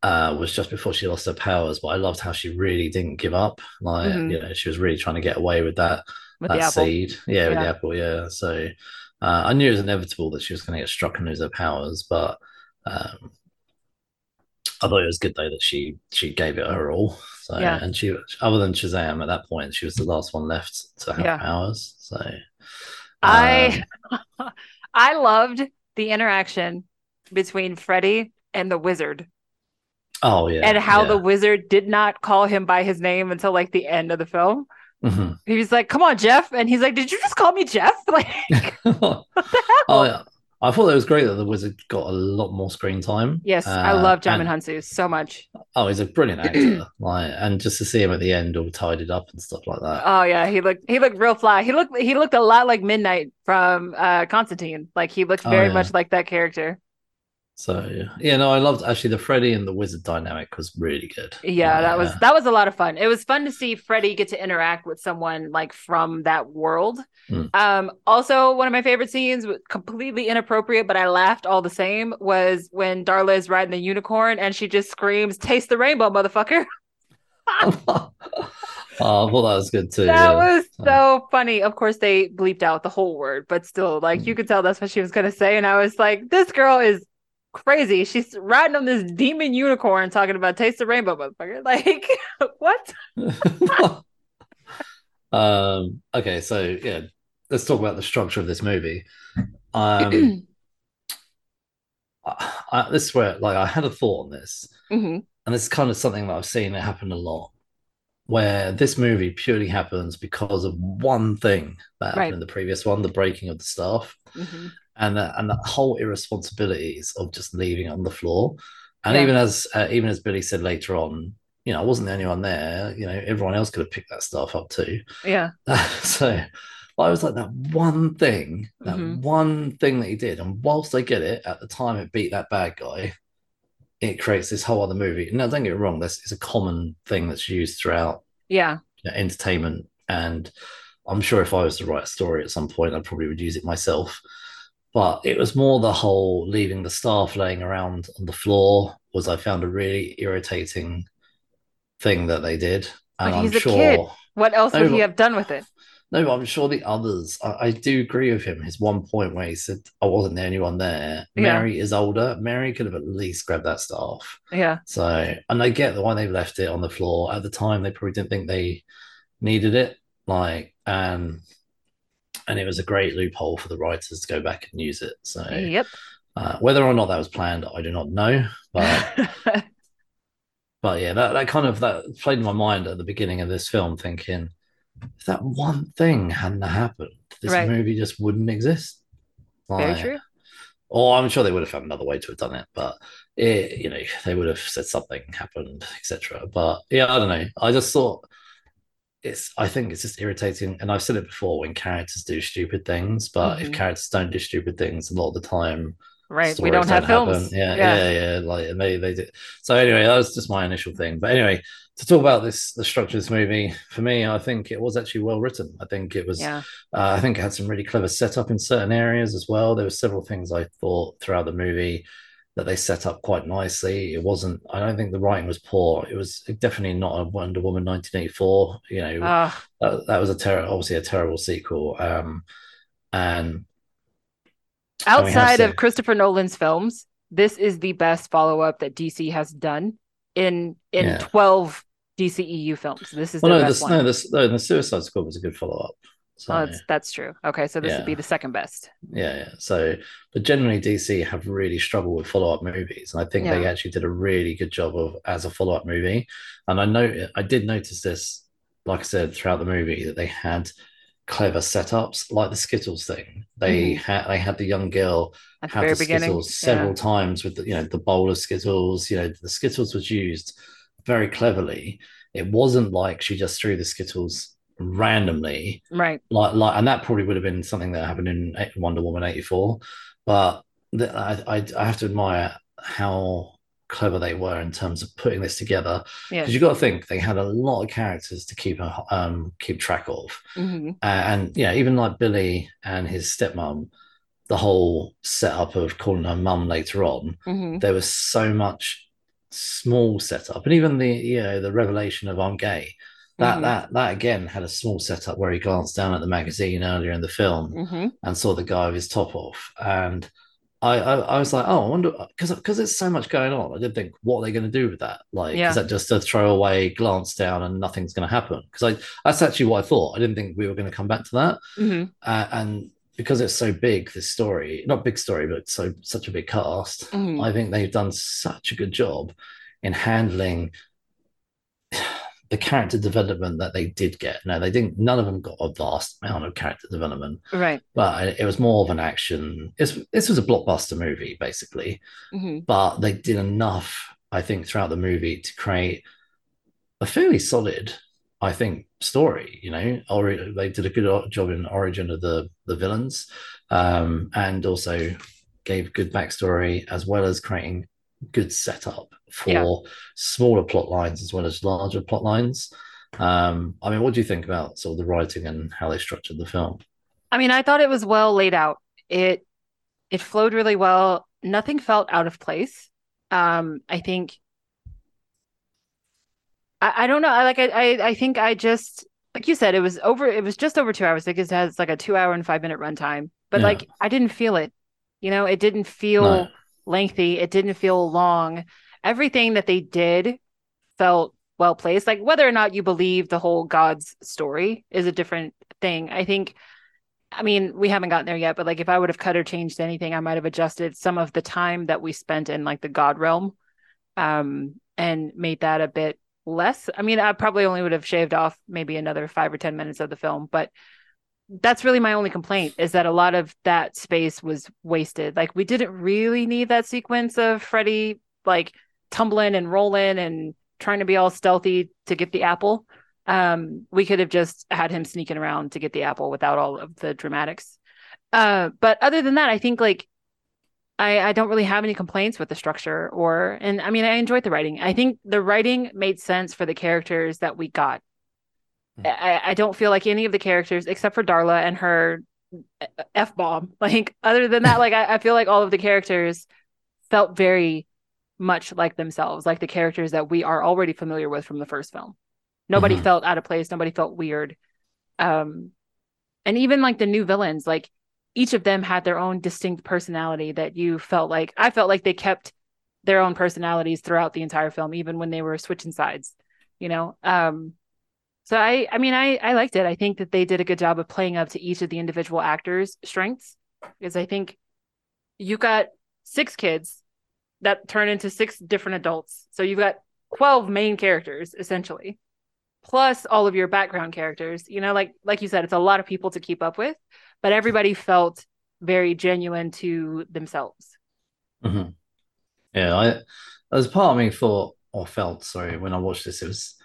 uh, was just before she lost her powers, but I loved how she really didn't give up. Like, Mhm. you know, she was really trying to get away with that with that seed. Yeah, with the apple. Yeah. So uh, I knew it was inevitable that she was going to get struck and lose her powers, but um, I thought it was good though that she she gave it her all. So Yeah. and she other than Shazam at that point, she was the last one left to have Yeah. powers. So I um, I loved the interaction between Freddy and the wizard oh yeah, and how yeah. the wizard did not call him by his name until like the end of the film. Mhm. He was like, "Come on, Jeff," and he's like, "Did you just call me Jeff?" Like, oh, yeah. I thought it was great that the wizard got a lot more screen time. yes, I Uh, love Djimon and- Hounsou so much. Oh, he's a brilliant actor. like, and just to see him at the end all tidied up and stuff like that. Oh yeah, he looked he looked real fly. He looked he looked a lot like Midnight from uh Constantine. Like he looked Oh, very yeah. much like that character. So yeah, no, I loved actually the Freddy and the Wizard dynamic was really good. Yeah, Uh, that was that was a lot of fun. It was fun to see Freddie get to interact with someone like from that world. Mm. Um, also, one of my favorite scenes, completely inappropriate, but I laughed all the same, was when Darla is riding the unicorn and she just screams, "Taste the rainbow, motherfucker!" oh, well, that was good too. That yeah. was so funny. Of course, they bleeped out the whole word, but still, like you could tell that's what she was gonna say. And I was like, this girl is crazy. She's riding on this demon unicorn talking about taste the rainbow, motherfucker. Like, what? um okay so yeah let's talk about the structure of this movie um I, I, this is where like i had a thought on this Mhm. and this is kind of something that i've seen it happen a lot where this movie purely happens because of one thing that happened Right. in the previous one the breaking of the staff Mhm. And the, and the whole irresponsibilities of just leaving it on the floor and Yeah. even as uh, even as billy said later on you know i wasn't the only one there you know everyone else could have picked that stuff up too Yeah. so I was like that one thing, that Mhm. one thing that he did, and whilst I get it, at the time it beat that bad guy, it creates this whole other movie. Now, don't get me wrong, this is a common thing that's used throughout Yeah. you know, entertainment, and I'm sure if I was to write a story at some point, I probably would use it myself. But it was more the whole leaving the staff laying around on the floor was I found a really irritating thing that they did, and But I'm he's a sure. kid. What else would he have done with it? No, but I'm sure the others. I, I do agree with him. His one point where he said, "I wasn't the only one there." Yeah. Mary is older. Mary could have at least grabbed that staff. Yeah. So, and I get the why they've left it on the floor. At the time, they probably didn't think they needed it. Like, and and it was a great loophole for the writers to go back and use it. So, Yep. uh, whether or not that was planned, I do not know. But but yeah, that, that kind of that played in my mind at the beginning of this film, thinking if that one thing hadn't happened, this Right. movie just wouldn't exist. Very true. Or I'm sure they would have found another way to have done it, but it, you know, they would have said something happened, etc. But yeah, I don't know. I just thought it's. I think it's just irritating, and I've said it before when characters do stupid things. But if Mhm. characters don't do stupid things, a lot of the time Right. We stories don't have happen. films. Yeah, yeah, yeah, Like and they they did. So anyway, that was just my initial thing. But anyway, to talk about this, the structure of this movie, for me, I think it was actually well written. I think it was. Yeah. Uh, I think it had some really clever setup in certain areas as well. There were several things I thought throughout the movie that they set up quite nicely. It wasn't. I don't think the writing was poor. It was definitely not a Wonder Woman 1984. You know, Ah, that, that was a ter- obviously a terrible sequel. Um, and outside of to- Christopher Nolan's films, this is the best follow up that DC has done in in Yeah. 12 DCEU films. This is well, the no, best the, one. no, the, no, the Suicide Squad was a good follow up. So oh, that's, that's true. Okay, so this would be the second best. yeah, yeah. So, but generally, DC have really struggled with follow up movies, and I think they actually did a really good job of as a follow up movie. And I know I did notice this, like I said, throughout the movie that they had clever setups, like the Skittles thing. They Mhm. had they had the young girl At the have the beginning. Skittles several times with the, you know the bowl of Skittles. You know the Skittles was used very cleverly. It wasn't like she just threw the Skittles randomly. Right. like like and that probably would have been something that happened in Wonder Woman 84 but I, I I have to admire how clever they were in terms of putting this together. Yeah. because you've got to think they had a lot of characters to keep a, um keep track of. Hmm uh, and yeah even like Billy and his stepmom the whole setup of calling her mum later on hmm there was so much small setup. And even the you know the revelation of I'm gay that Mhm. that that again had a small setup where he glanced down at the magazine earlier in the film hmm and saw the guy with his top off and I, I, I was like, oh, I wonder because because there's so much going on. I did think, what are they going to do with that? Like, Yeah. is that just a throwaway glance down and nothing's going to happen? Because I that's actually what I thought. I didn't think we were going to come back to that. hmm Uh, and because it's so big, this story, not big story, but so such a big cast, Mhm. I think they've done such a good job in handling the character development that they did get. No, they didn't. None of them got a vast amount of character development, Right. but it was more of an action. This this was a blockbuster movie, basically, hmm but they did enough, I think, throughout the movie to create a fairly solid, I think, story. You know, or they did a good job in origin of the the villains, um, and also gave good backstory as well as creating good setup for Yeah. smaller plot lines as well as larger plot lines. Um, I mean, what do you think about sort of the writing and how they structured the film? I mean, I thought it was well laid out. It it flowed really well. Nothing felt out of place. Um, I think I, I don't know. I like I, I I think I just like you said, it was over it was just over two hours because it has like a two hour and five minute runtime. But Yeah. like I didn't feel it. You know, it didn't feel No. lengthy. It didn't feel long. Everything that they did felt well placed. Like whether or not you believe the whole God's story is a different thing. I think, I mean, we haven't gotten there yet, but like if I would have cut or changed anything, I might have adjusted some of the time that we spent in like the God realm um, and made that a bit less. I mean, I probably only would have shaved off maybe another five or 10 minutes of the film, but that's really my only complaint is that a lot of that space was wasted. Like we didn't really need that sequence of Freddy like tumbling and rolling and trying to be all stealthy to get the apple. Um, we could have just had him sneaking around to get the apple without all of the dramatics. Uh, but other than that, I think like I, I don't really have any complaints with the structure or and I mean I enjoyed the writing. I think the writing made sense for the characters that we got. Hmm. I, I don't feel like any of the characters except for Darla and her F bomb. Like other than that, like I, I feel like all of the characters felt very much like themselves, like the characters that we are already familiar with from the first film. Nobody Mhm. felt out of place, nobody felt weird. Um and even like the new villains, like each of them had their own distinct personality that you felt like I felt like they kept their own personalities throughout the entire film, even when they were switching sides, you know. Um, so I, I mean, I, I liked it. I think that they did a good job of playing up to each of the individual actors' strengths, because I think you got six kids that turn into six different adults, so you've got twelve main characters essentially, plus all of your background characters. You know, like like you said, it's a lot of people to keep up with, but everybody felt very genuine to themselves. Mhm. Yeah, I as part of me thought or felt sorry when I watched this, it was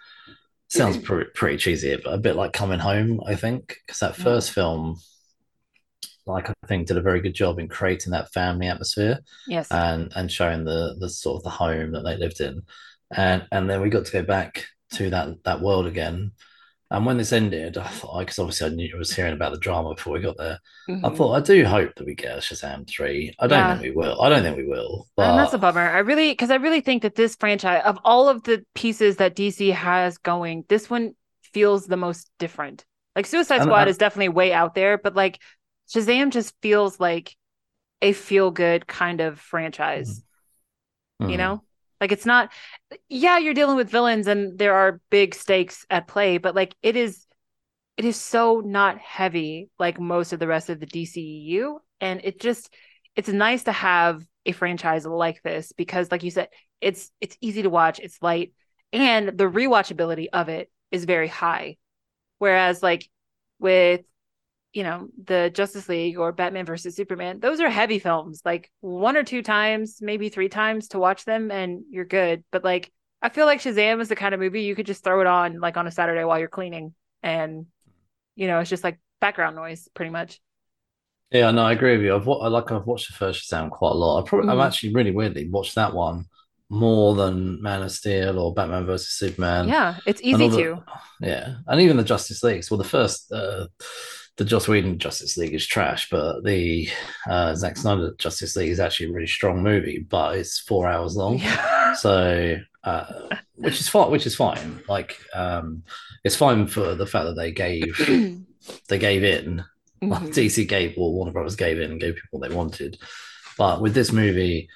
sounds pretty, pretty cheesy, but a bit like coming home. I think because that Yeah. first film, like I think, did a very good job in creating that family atmosphere Yes. and and showing the the sort of the home that they lived in, and and then we got to go back to that that world again. And when this ended, I thought, because obviously I knew I was hearing about the drama before we got there. I Mhm. thought I do hope that we get a Shazam three. I don't Yeah. think we will. I don't think we will. But and that's a bummer. I really, because I really think that this franchise, of all of the pieces that DC has going, this one feels the most different. Like Suicide Squad I- is definitely way out there, but like Shazam just feels like a feel good kind of franchise, you Mhm. know? Like it's not, yeah, you're dealing with villains and there are big stakes at play, but like it is, it is so not heavy like most of the rest of the DCEU. And it just, it's nice to have a franchise like this because, like you said, it's it's easy to watch, it's light, and the rewatchability of it is very high. Whereas, like with you know the Justice League or Batman versus Superman, those are heavy films. Like one or two times, maybe three times to watch them, and you're good. But like I feel like Shazam is the kind of movie you could just throw it on like on a Saturday while you're cleaning, and you know it's just like background noise, pretty much. Yeah, no, I agree with you. I've I like I've watched the first Shazam quite a lot. I probably I've Mhm. actually really weirdly watched that one more than Man of Steel or Batman versus Superman. yeah, it's easy the- to. Yeah, and even the Justice Leagues. Well, the first, uh, the Joss Whedon Justice League is trash, but the uh, Zack Snyder Justice League is actually a really strong movie, but it's four hours long. Yeah. So, uh, which is fine. Which is fine. Like, um, it's fine for the fact that they gave they gave in. Mhm. DC gave, or Warner Brothers gave in and gave people what they wanted. But with this movie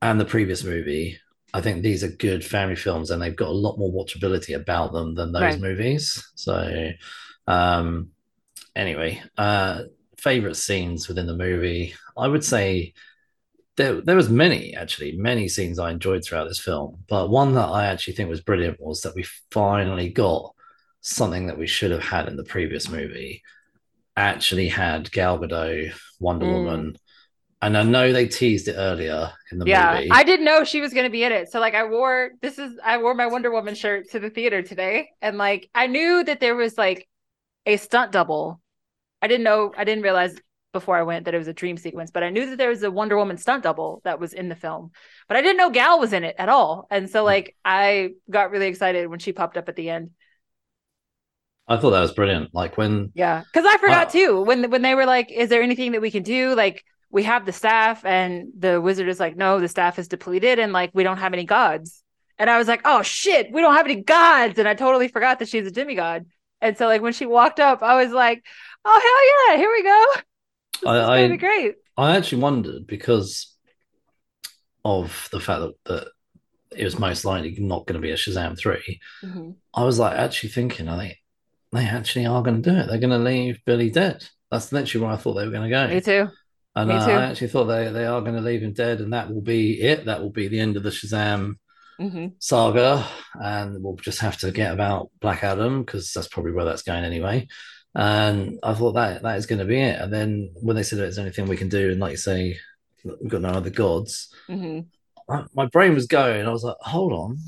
and the previous movie, I think these are good family films, and they've got a lot more watchability about them than those Right. movies. So, um, anyway, uh, favorite scenes within the movie, I would say there there was many actually many scenes I enjoyed throughout this film, but one that I actually think was brilliant was that we finally got something that we should have had in the previous movie. Actually, had Gal Gadot, Wonder Mm. Woman, and I know they teased it earlier in the yeah, movie. I didn't know she was going to be in it. So like I wore this is I wore my Wonder Woman shirt to the theater today and like I knew that there was like a stunt double. I didn't know I didn't realize before I went that it was a dream sequence, but I knew that there was a Wonder Woman stunt double that was in the film, but I didn't know Gal was in it at all. And so, like, I got really excited when she popped up at the end. I thought that was brilliant. Like when, Yeah, because I forgot Uh, too when when they were like, "Is there anything that we can do?" Like, we have the staff, and the wizard is like, "No, the staff is depleted, and like we don't have any gods." And I was like, "Oh shit, we don't have any gods!" And I totally forgot that she's a demigod. And so, like when she walked up, I was like, "Oh hell yeah, here we go! This is I- I- be great." I actually wondered because of the fact that, that it was most likely not going to be a Shazam 3. Mhm. I was like actually thinking, I think they actually are going to do it. They're going to leave Billy dead. That's literally where I thought they were going to go. Me too. And me uh, too. I actually thought they, they are going to leave him dead, and that will be it. That will be the end of the Shazam hmm saga, and we'll just have to get about Black Adam because that's probably where that's going anyway. And I thought that that is going to be it. And then when they said there's anything we can do, and like you say, we've got no other gods, hmm I- my brain was going. I was like, hold on,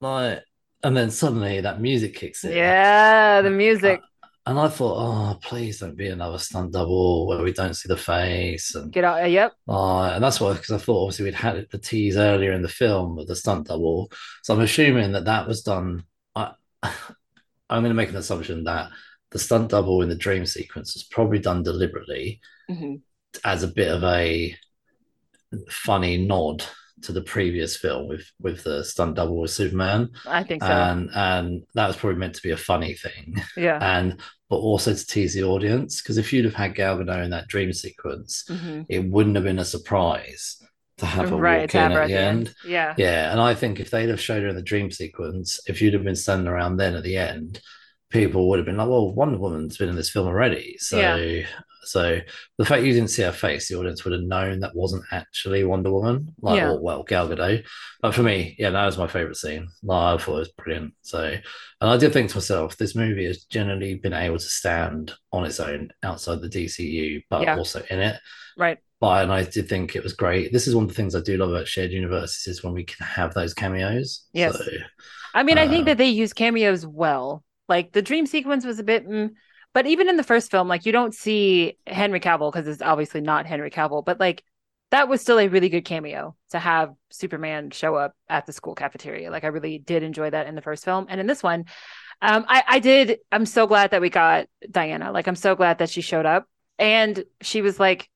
like, and then suddenly that music kicks in. Yeah, the music. And I thought, oh, please don't be another stunt double where we don't see the face. And Get out. Yep. uh, and that's why, because I thought obviously we'd had the tease earlier in the film of the stunt double. So I'm assuming that that was done. I, I'm going to make an assumption that the stunt double in the dream sequence is probably done deliberately hmm as a bit of a funny nod to the previous film with with the stunt double with Superman, I think so. and and that was probably meant to be a funny thing yeah. and but also to tease the audience because if you'd have had Gal Gadot in that dream sequence, hmm it wouldn't have been a surprise to have her Right. walk in at the end. Yeah. Yeah, and I think if they'd have showed her in the dream sequence, if you'd have been standing around then at the end, people would have been like, "Well, Wonder Woman's been in this film already." So, Yeah. so the fact you didn't see her face, the audience would have known that wasn't actually Wonder Woman, like Yeah. or well, Gal Gadot. But for me, yeah, that was my favorite scene. Like, I thought it was brilliant. So, and I did think to myself, this movie has generally been able to stand on its own outside the DCU, but Yeah. also in it. Right. But and I did think it was great. This is one of the things I do love about shared universes is when we can have those cameos. Yes. So, I mean, I think Uh, that they use cameos well. Like the dream sequence was a bit, mm, but even in the first film, like you don't see Henry Cavill because it's obviously not Henry Cavill, but like that was still a really good cameo to have Superman show up at the school cafeteria. Like I really did enjoy that in the first film, and in this one, um, I, I did. I'm so glad that we got Diana. Like I'm so glad that she showed up, and she was like,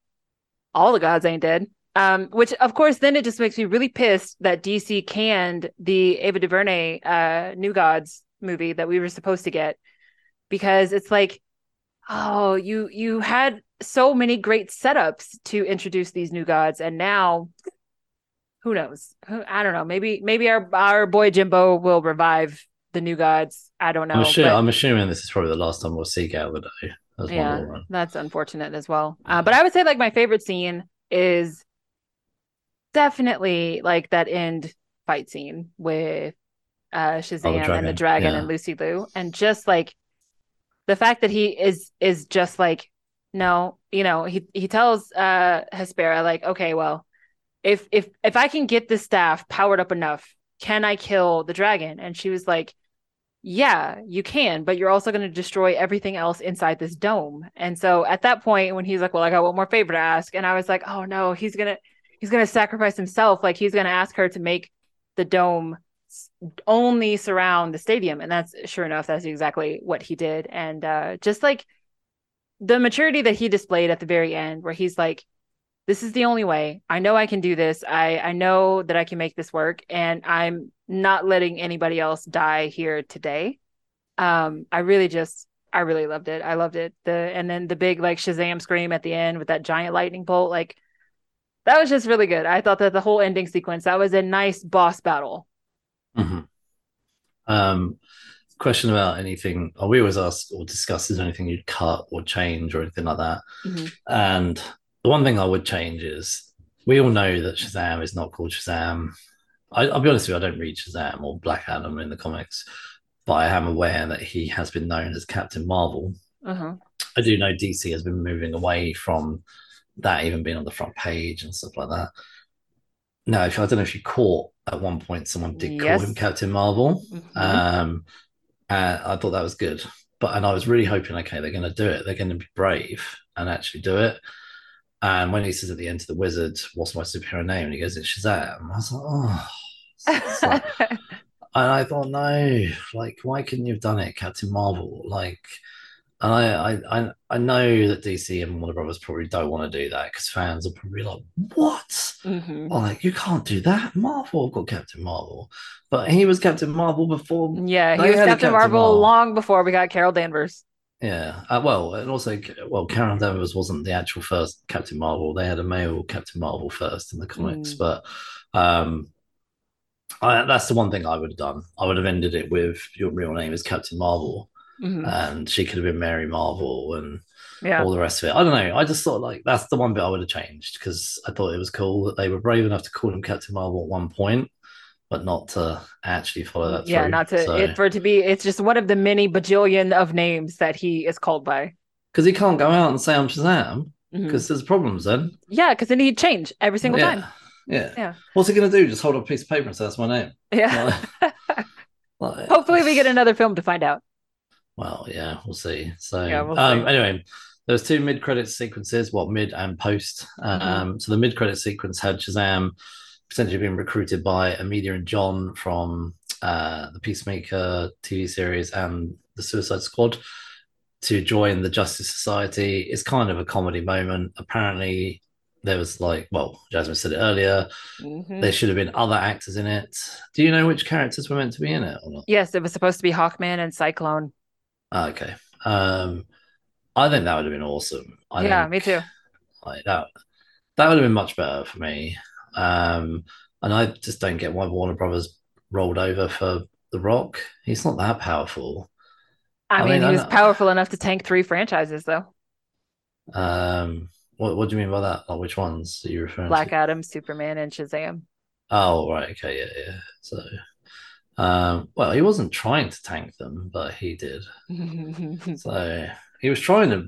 "All the gods ain't dead." Um, which of course then it just makes me really pissed that DC canned the Ava DuVernay uh New Gods movie that we were supposed to get because it's like oh you you had so many great setups to introduce these new gods. And now who knows? Who, I don't know. Maybe maybe our our boy Jimbo will revive the new gods. I don't know I'm, sure, but- I'm assuming this is probably the last time we'll see Gal Gadot as yeah that's unfortunate as well. Uh, but i would say like my favorite scene is definitely like that end fight scene with uh shazam and the dragon, yeah. and lucy liu and just like the fact that he is is just like no you know he he tells uh hespera like okay well if if if i can get this staff powered up enough can i kill the dragon and she was like yeah, you can, but you're also going to destroy everything else inside this dome. And so at that point, when he's like, "Well, I got one more favor to ask," and I was like, "Oh no, he's gonna he's gonna sacrifice himself. Like he's gonna ask her to make the dome only surround the stadium." And that's sure enough, that's exactly what he did. And uh, just like the maturity that he displayed at the very end, where he's like, "This is the only way. I know I can do this. I I know that I can make this work, and I'm not letting anybody else die here today." Um, I really just I really loved it. I loved it. The and then the big like Shazam scream at the end with that giant lightning bolt, like that was just really good. I thought that the whole ending sequence that was a nice boss battle. Mhm. Um, question about anything? Oh, we always ask or discuss is there anything you'd cut or change or anything like that. Mhm. And the one thing I would change is we all know that Shazam is not called Shazam. I, I'll be honest with you, I don't read Shazam or Black Adam in the comics, but I am aware that he has been known as Captain Marvel. Uh-huh. I do know DC has been moving away from that even being on the front page and stuff like that. No, if I don't know if you caught at one point someone did call him Captain Marvel. Mhm. Um, and I thought that was good. but and I was really hoping, okay, they're going to do it. They're going to be brave and actually do it. And when he says at the end to the wizard, "What's my superhero name?" and he goes, "It's Shazam," I was like, "Oh." Like- and I thought, no, like, why couldn't you have done it, Captain Marvel? Like, and I, I, I, I know that DC and Warner Brothers probably don't want to do that because fans are probably like, what? Mhm. Like, you can't do that. Marvel got Captain Marvel, but he was Captain Marvel before. Yeah, he was Captain Captain Marvel Marvel. long before we got Carol Danvers. Yeah, uh, well, and also, well, Carol Danvers wasn't the actual first Captain Marvel. They had a male Captain Marvel first in the comics, Mm. but um, I, that's the one thing I would have done. I would have ended it with your real name is Captain Marvel, Mhm. and she could have been Mary Marvel and Yeah. all the rest of it. I don't know. I just thought like that's the one bit I would have changed because I thought it was cool that they were brave enough to call him Captain Marvel at one point, but not to actually follow that yeah, through. not to So- it for it to be. It's just one of the many bajillion of names that he is called by. because he can't go out and say I'm Shazam because there's problems then. Yeah, because then he'd change every single yeah. time. Yeah. Yeah. What's he gonna do? Just hold up a piece of paper and say that's my name? Yeah. Like- like- Hopefully, we get another film to find out. Well, yeah, we'll see. So, Yeah, we'll um, see. anyway, there's two mid-credit sequences, well, mid and post. Um, Mm-hmm. So the mid-credit sequence had Shazam potentially being recruited by Emilia and John from uh, the Peacemaker TV series and the Suicide Squad to join the Justice Society. It's kind of a comedy moment. Apparently, there was like, well, Jasmine said it earlier. Mhm. There should have been other actors in it. Do you know which characters were meant to be in it or not? Yes, it was supposed to be Hawkman and Cyclone. Okay. Um, I think that would have been awesome. I yeah, think, me too. Like that, that would have been much better for me. Um, and I just don't get why Warner Brothers rolled over for The Rock. He's not that powerful. I, I mean, mean, he was powerful enough to tank three franchises, though. Um, what what do you mean by that? Like which ones are you referring Black to? Black Adam, Superman, and Shazam. Oh, right. Okay. Yeah. Yeah. So, um, well, he wasn't trying to tank them, but he did. So he was trying to.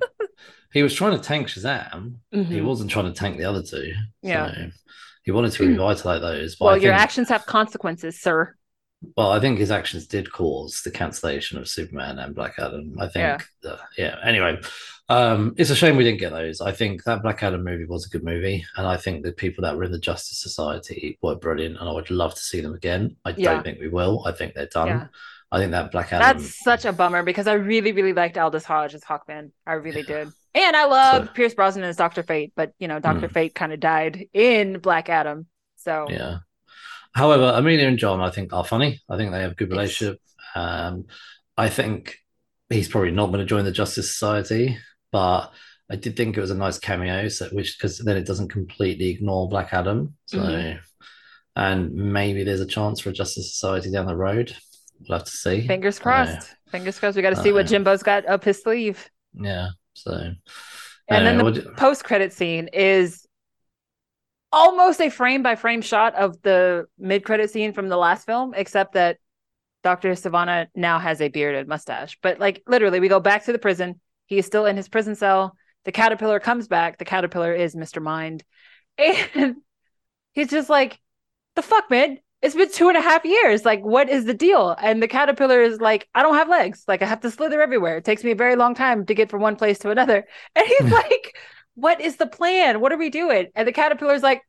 He was trying to tank Shazam. He Mhm. wasn't trying to tank the other two. Yeah. So he wanted to revitalize those. But Well, your actions have consequences, sir. Well, I think his actions did cause the cancellation of Superman and Black Adam. I think, Yeah. yeah. yeah. Anyway, um, it's a shame we didn't get those. I think that Black Adam movie was a good movie, and I think the people that were in the Justice Society were brilliant, and I would love to see them again. I Yeah. don't think we will. I think they're done. Yeah. I think that Black Adam. That's such a bummer because I really, really liked Aldis Hodge as Hawkman. I really did. And I loved So- Pierce Brosnan as Dr. Fate, but you know, Dr. Mm. Fate kind of died in Black Adam. So Yeah. However, Emilia and John, I think, are funny. I think they have a good relationship. Um, I think he's probably not going to join the Justice Society, but I did think it was a nice cameo, so which because then it doesn't completely ignore Black Adam. So, Mhm. and maybe there's a chance for a Justice Society down the road. We'll have to see. fingers crossed. Fingers crossed. We got to see what Uh, Jimbo's got up his sleeve. yeah. So, And then anyway, the what- post credit scene is almost a frame by frame shot of the mid credit scene from the last film, except that Dr. Sivana now has a bearded mustache. But like literally, we go back to the prison. He is still in his prison cell. The caterpillar comes back. The caterpillar is Mr. Mind. And he's just like, the fuck, man? It's been two and a half years. Like, what is the deal? And the caterpillar is like, I don't have legs. Like, I have to slither everywhere. It takes me a very long time to get from one place to another. And he's hmm. like, What is the plan? What are we doing? And the caterpillar's like,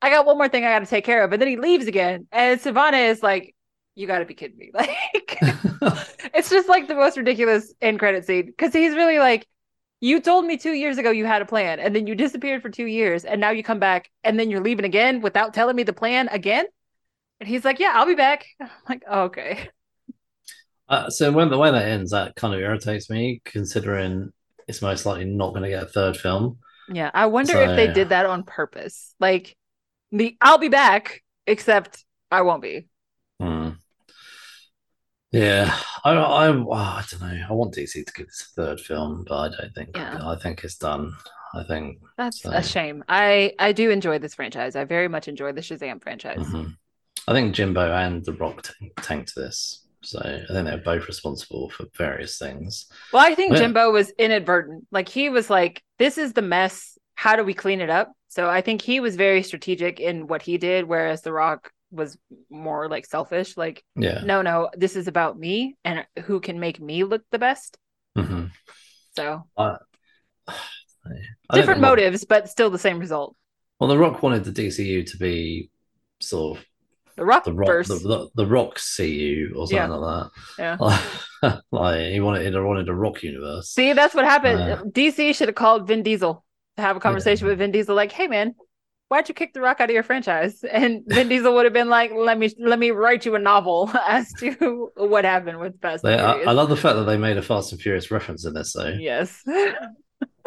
I got one more thing I got to take care of. And then he leaves again. And Sivana is like, You got to be kidding me. Like, it's just like the most ridiculous end credit scene because he's really like, You told me two years ago you had a plan, and then you disappeared for two years, and now you come back, and then you're leaving again without telling me the plan again. And he's like, Yeah, I'll be back. I'm like, oh, Okay. Uh, so when the way that ends, that kind of irritates me, considering it's most likely not going to get a third film. Yeah. I wonder if they So- did that on purpose. Like, the I'll be back, except I won't be. Hmm. Yeah, I, I, I don't know. I want DC to give this a third film, but I don't think. Yeah. I think it's done. I think. That's So- a shame. I I do enjoy this franchise. I very much enjoy the Shazam franchise. mhm. I think Jimbo and The Rock t- tanked this, so I think they're both responsible for various things. Well, I think Yeah. Jimbo was inadvertent. Like he was like, "This is the mess. How do we clean it up?" So I think he was very strategic in what he did, whereas The Rock was more like selfish. Like, Yeah, no, no, this is about me and who can make me look the best. Mhm. So I different Rock- motives, but still the same result. Well, The Rock wanted the DCU to be sort of The Rock the Rock, verse. the, the, the Rock CU or something Yeah. like that. Yeah. like he wanted, he wanted a Rock universe. See, that's what happened. Uh, DC should have called Vin Diesel to have a conversation with Vin Diesel, like, "Hey, man, why'd you kick the Rock out of your franchise?" And Vin Diesel would have been like, "Let me let me write you a novel as to what happened with Fast and They, I, I love the fact that they made a Fast and Furious reference in this. Though yes.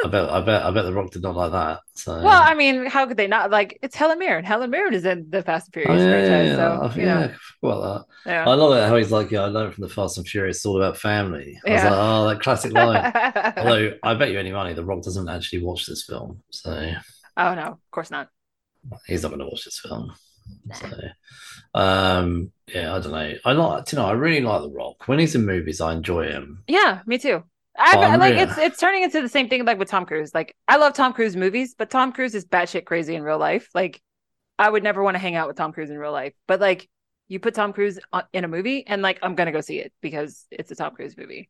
I bet, I bet, I bet the Rock did not like that. So well, I mean, how could they not? Like, it's Helen Mirren. Helen Mirren is in the Fast and Oh, Furious yeah, yeah, franchise, yeah, so I- you know, yeah, well, that. yeah. I love it how he's like, yeah, I learned from the Fast and Furious, it's all about family. I was Yeah. like, oh, that classic line. Although I bet you any money, The Rock doesn't actually watch this film, so oh no, of course not. he's not going to watch this film. So, um, yeah, I don't know. I like, you know, I really like The Rock. When he's in movies, I enjoy him. Yeah, me too. I Oh, like it's it's turning into the same thing like with Tom Cruise. Like I love Tom Cruise movies, but Tom Cruise is batshit crazy in real life. Like I would never want to hang out with Tom Cruise in real life. But like you put Tom Cruise in a movie, and like I'm gonna go see it because it's a Tom Cruise movie.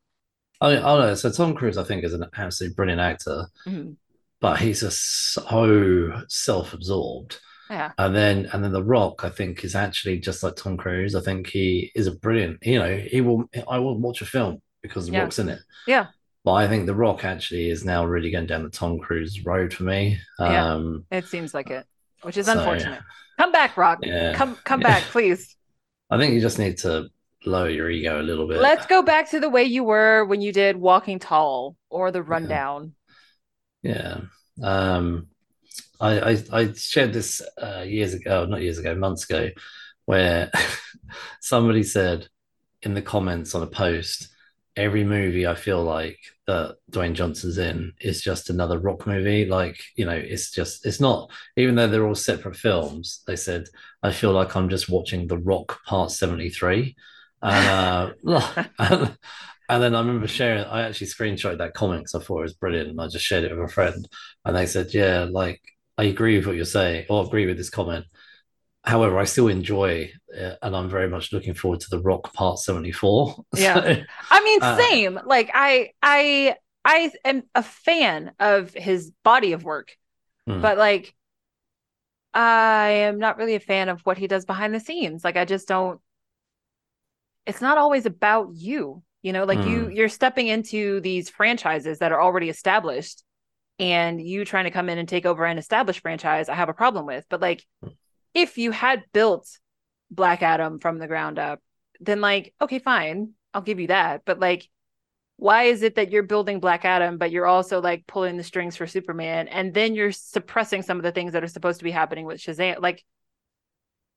I, I don't know. So Tom Cruise, I think, is an absolutely brilliant actor, Mhm. but he's just so self-absorbed. Yeah, And then, and then The Rock, I think, is actually just like Tom Cruise. I think he is a brilliant. You know, he will. I will watch a film because The Yeah. Rock's in it. Yeah. But I think The Rock actually is now really going down the Tom Cruise road for me. Yeah. Um, it seems like it, which is So, unfortunate. Come back, Rock. yeah. Come come Yeah. back, please. I think you just need to lower your ego a little bit. Let's go back to the way you were when you did Walking Tall or The Rundown. Yeah. Um, I, I I shared this uh, years ago, not years ago, months ago, where somebody said in the comments on a post, every movie I feel like that Dwayne Johnson's in is just another rock movie. Like, you know, it's just it's not even though they're all separate films, they said, I feel like I'm just watching The Rock Part 73. And uh and, and then I remember sharing, I actually screenshotted that comment because I thought it was brilliant. And I just shared it with a friend. And they said, Yeah, like I agree with what you're saying, or agree with this comment. However, I still enjoy it, and I'm very much looking forward to the Rock Part 74. Yeah. So, I mean, Uh, same. Like I I I am a fan of his body of work, Hmm. but like I am not really a fan of what he does behind the scenes. Like I just don't it's not always about you. You know, like you Hmm. you're stepping into these franchises that are already established and you trying to come in and take over an established franchise, I have a problem with. But like if you had built Black Adam from the ground up, then like, okay, fine, I'll give you that. But like, why is it that you're building Black Adam, but you're also like pulling the strings for Superman, and then you're suppressing some of the things that are supposed to be happening with Shazam? Like,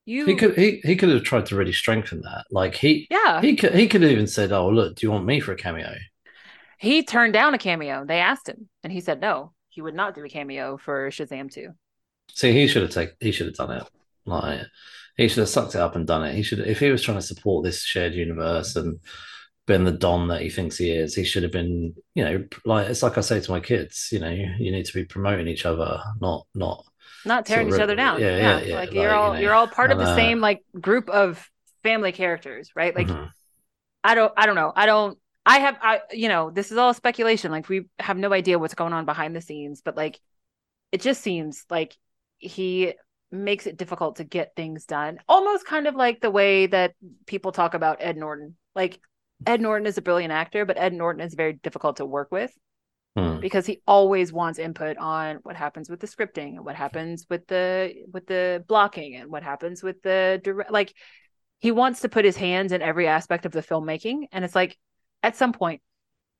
you, he could he, he could have tried to really strengthen that. Like he yeah, he could he could have even said, "Oh, look, do you want me for a cameo?" he turned down a cameo. They asked him, and he said no, he would not do a cameo for Shazam 2. See, he should have taken he should have done it. Like he should have sucked it up and done it. He should if he was trying to support this shared universe and been the don that he thinks he is, he should have been, you know, like it's like I say to my kids, you know, you need to be promoting each other, not not Not tearing Sort each other down. yeah, Yeah, yeah, yeah, like, like, you're all you know, you're all part of the uh, same like group of family characters, right? Like Mhm. I don't I don't know. I don't I have I you know, this is all speculation. Like we have no idea what's going on behind the scenes, but like it just seems like he makes it difficult to get things done. Almost kind of like the way that people talk about Ed Norton. Like Ed Norton is a brilliant actor, but Ed Norton is very difficult to work with Hmm. because he always wants input on what happens with the scripting and what happens with the with the blocking and what happens with the direct like he wants to put his hands in every aspect of the filmmaking and it's like at some point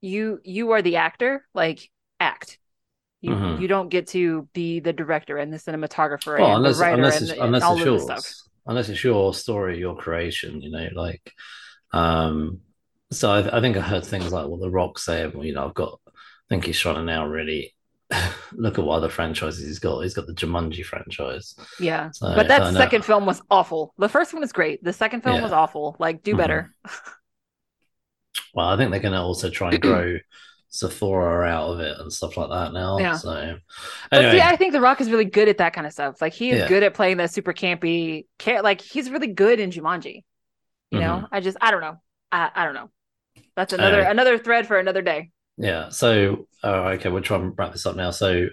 you you are the actor like act you Mhm. you don't get to be the director and the cinematographer Well, and unless the writer unless and, it's, the- and all it's yours, stuff unless it's your story, your creation, you know, like, um, so I, I think I heard things like what The Rock said. Well, you know, I've got, I think he's trying to now really look at what other franchises he's got. He's got the Jumanji franchise. yeah So, but that second film was awful the first one was great the second film Yeah. was awful like do Mhm. better Well, I think they're going to also try and grow Zathura out of it and stuff like that now. Yeah. So, But anyway, see, I think The Rock is really good at that kind of stuff. Like he is Yeah. good at playing that super campy. Ca- like he's really good in Jumanji. You Mm-hmm. know, I just I don't know. I I don't know. That's another Anyway. another thread for another day. Yeah. So, uh, okay, we'll try and wrap this up now. So,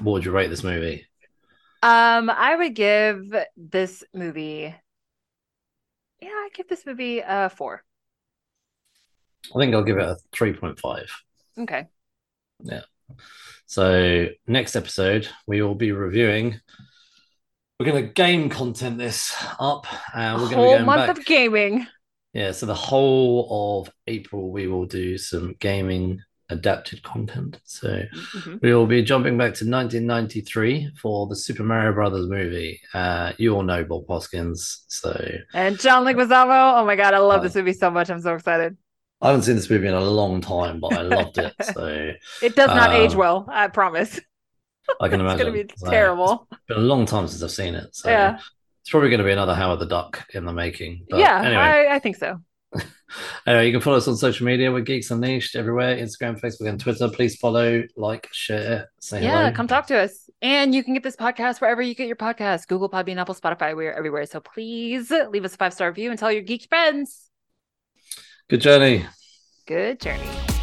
what would you rate this movie? Um, I would give this movie. Yeah, I give this movie a four. I think I'll give it a three point five. Okay. Yeah. So next episode we will be reviewing. We're going to game content this up, and we're going to Whole going month back. of gaming. Yeah, so the whole of April we will do some gaming adapted content. So Mhm. we will be jumping back to 1993 for the Super Mario Brothers movie. Uh, you all know Bob Hoskins, so And John Leguizamo. Oh my god, I love Uh, this movie so much. I'm so excited. I haven't seen this movie in a long time, but I loved it. So It does not age Um, well. I promise. I can It's imagine gonna be So terrible. It's been a long time since I've seen it, so Yeah. it's probably going to be another Howard the Duck in the making. But yeah, Anyway, I, I think so. anyway, you can follow us on social media. We're Geeks Unleashed everywhere: Instagram, Facebook, and Twitter. Please follow, like, share, say Yeah, hello. come talk to us. And you can get this podcast wherever you get your podcast Google, Podbean, Apple, Spotify. We're everywhere. So please leave us a five star review and tell your geek friends. Good journey. Good journey.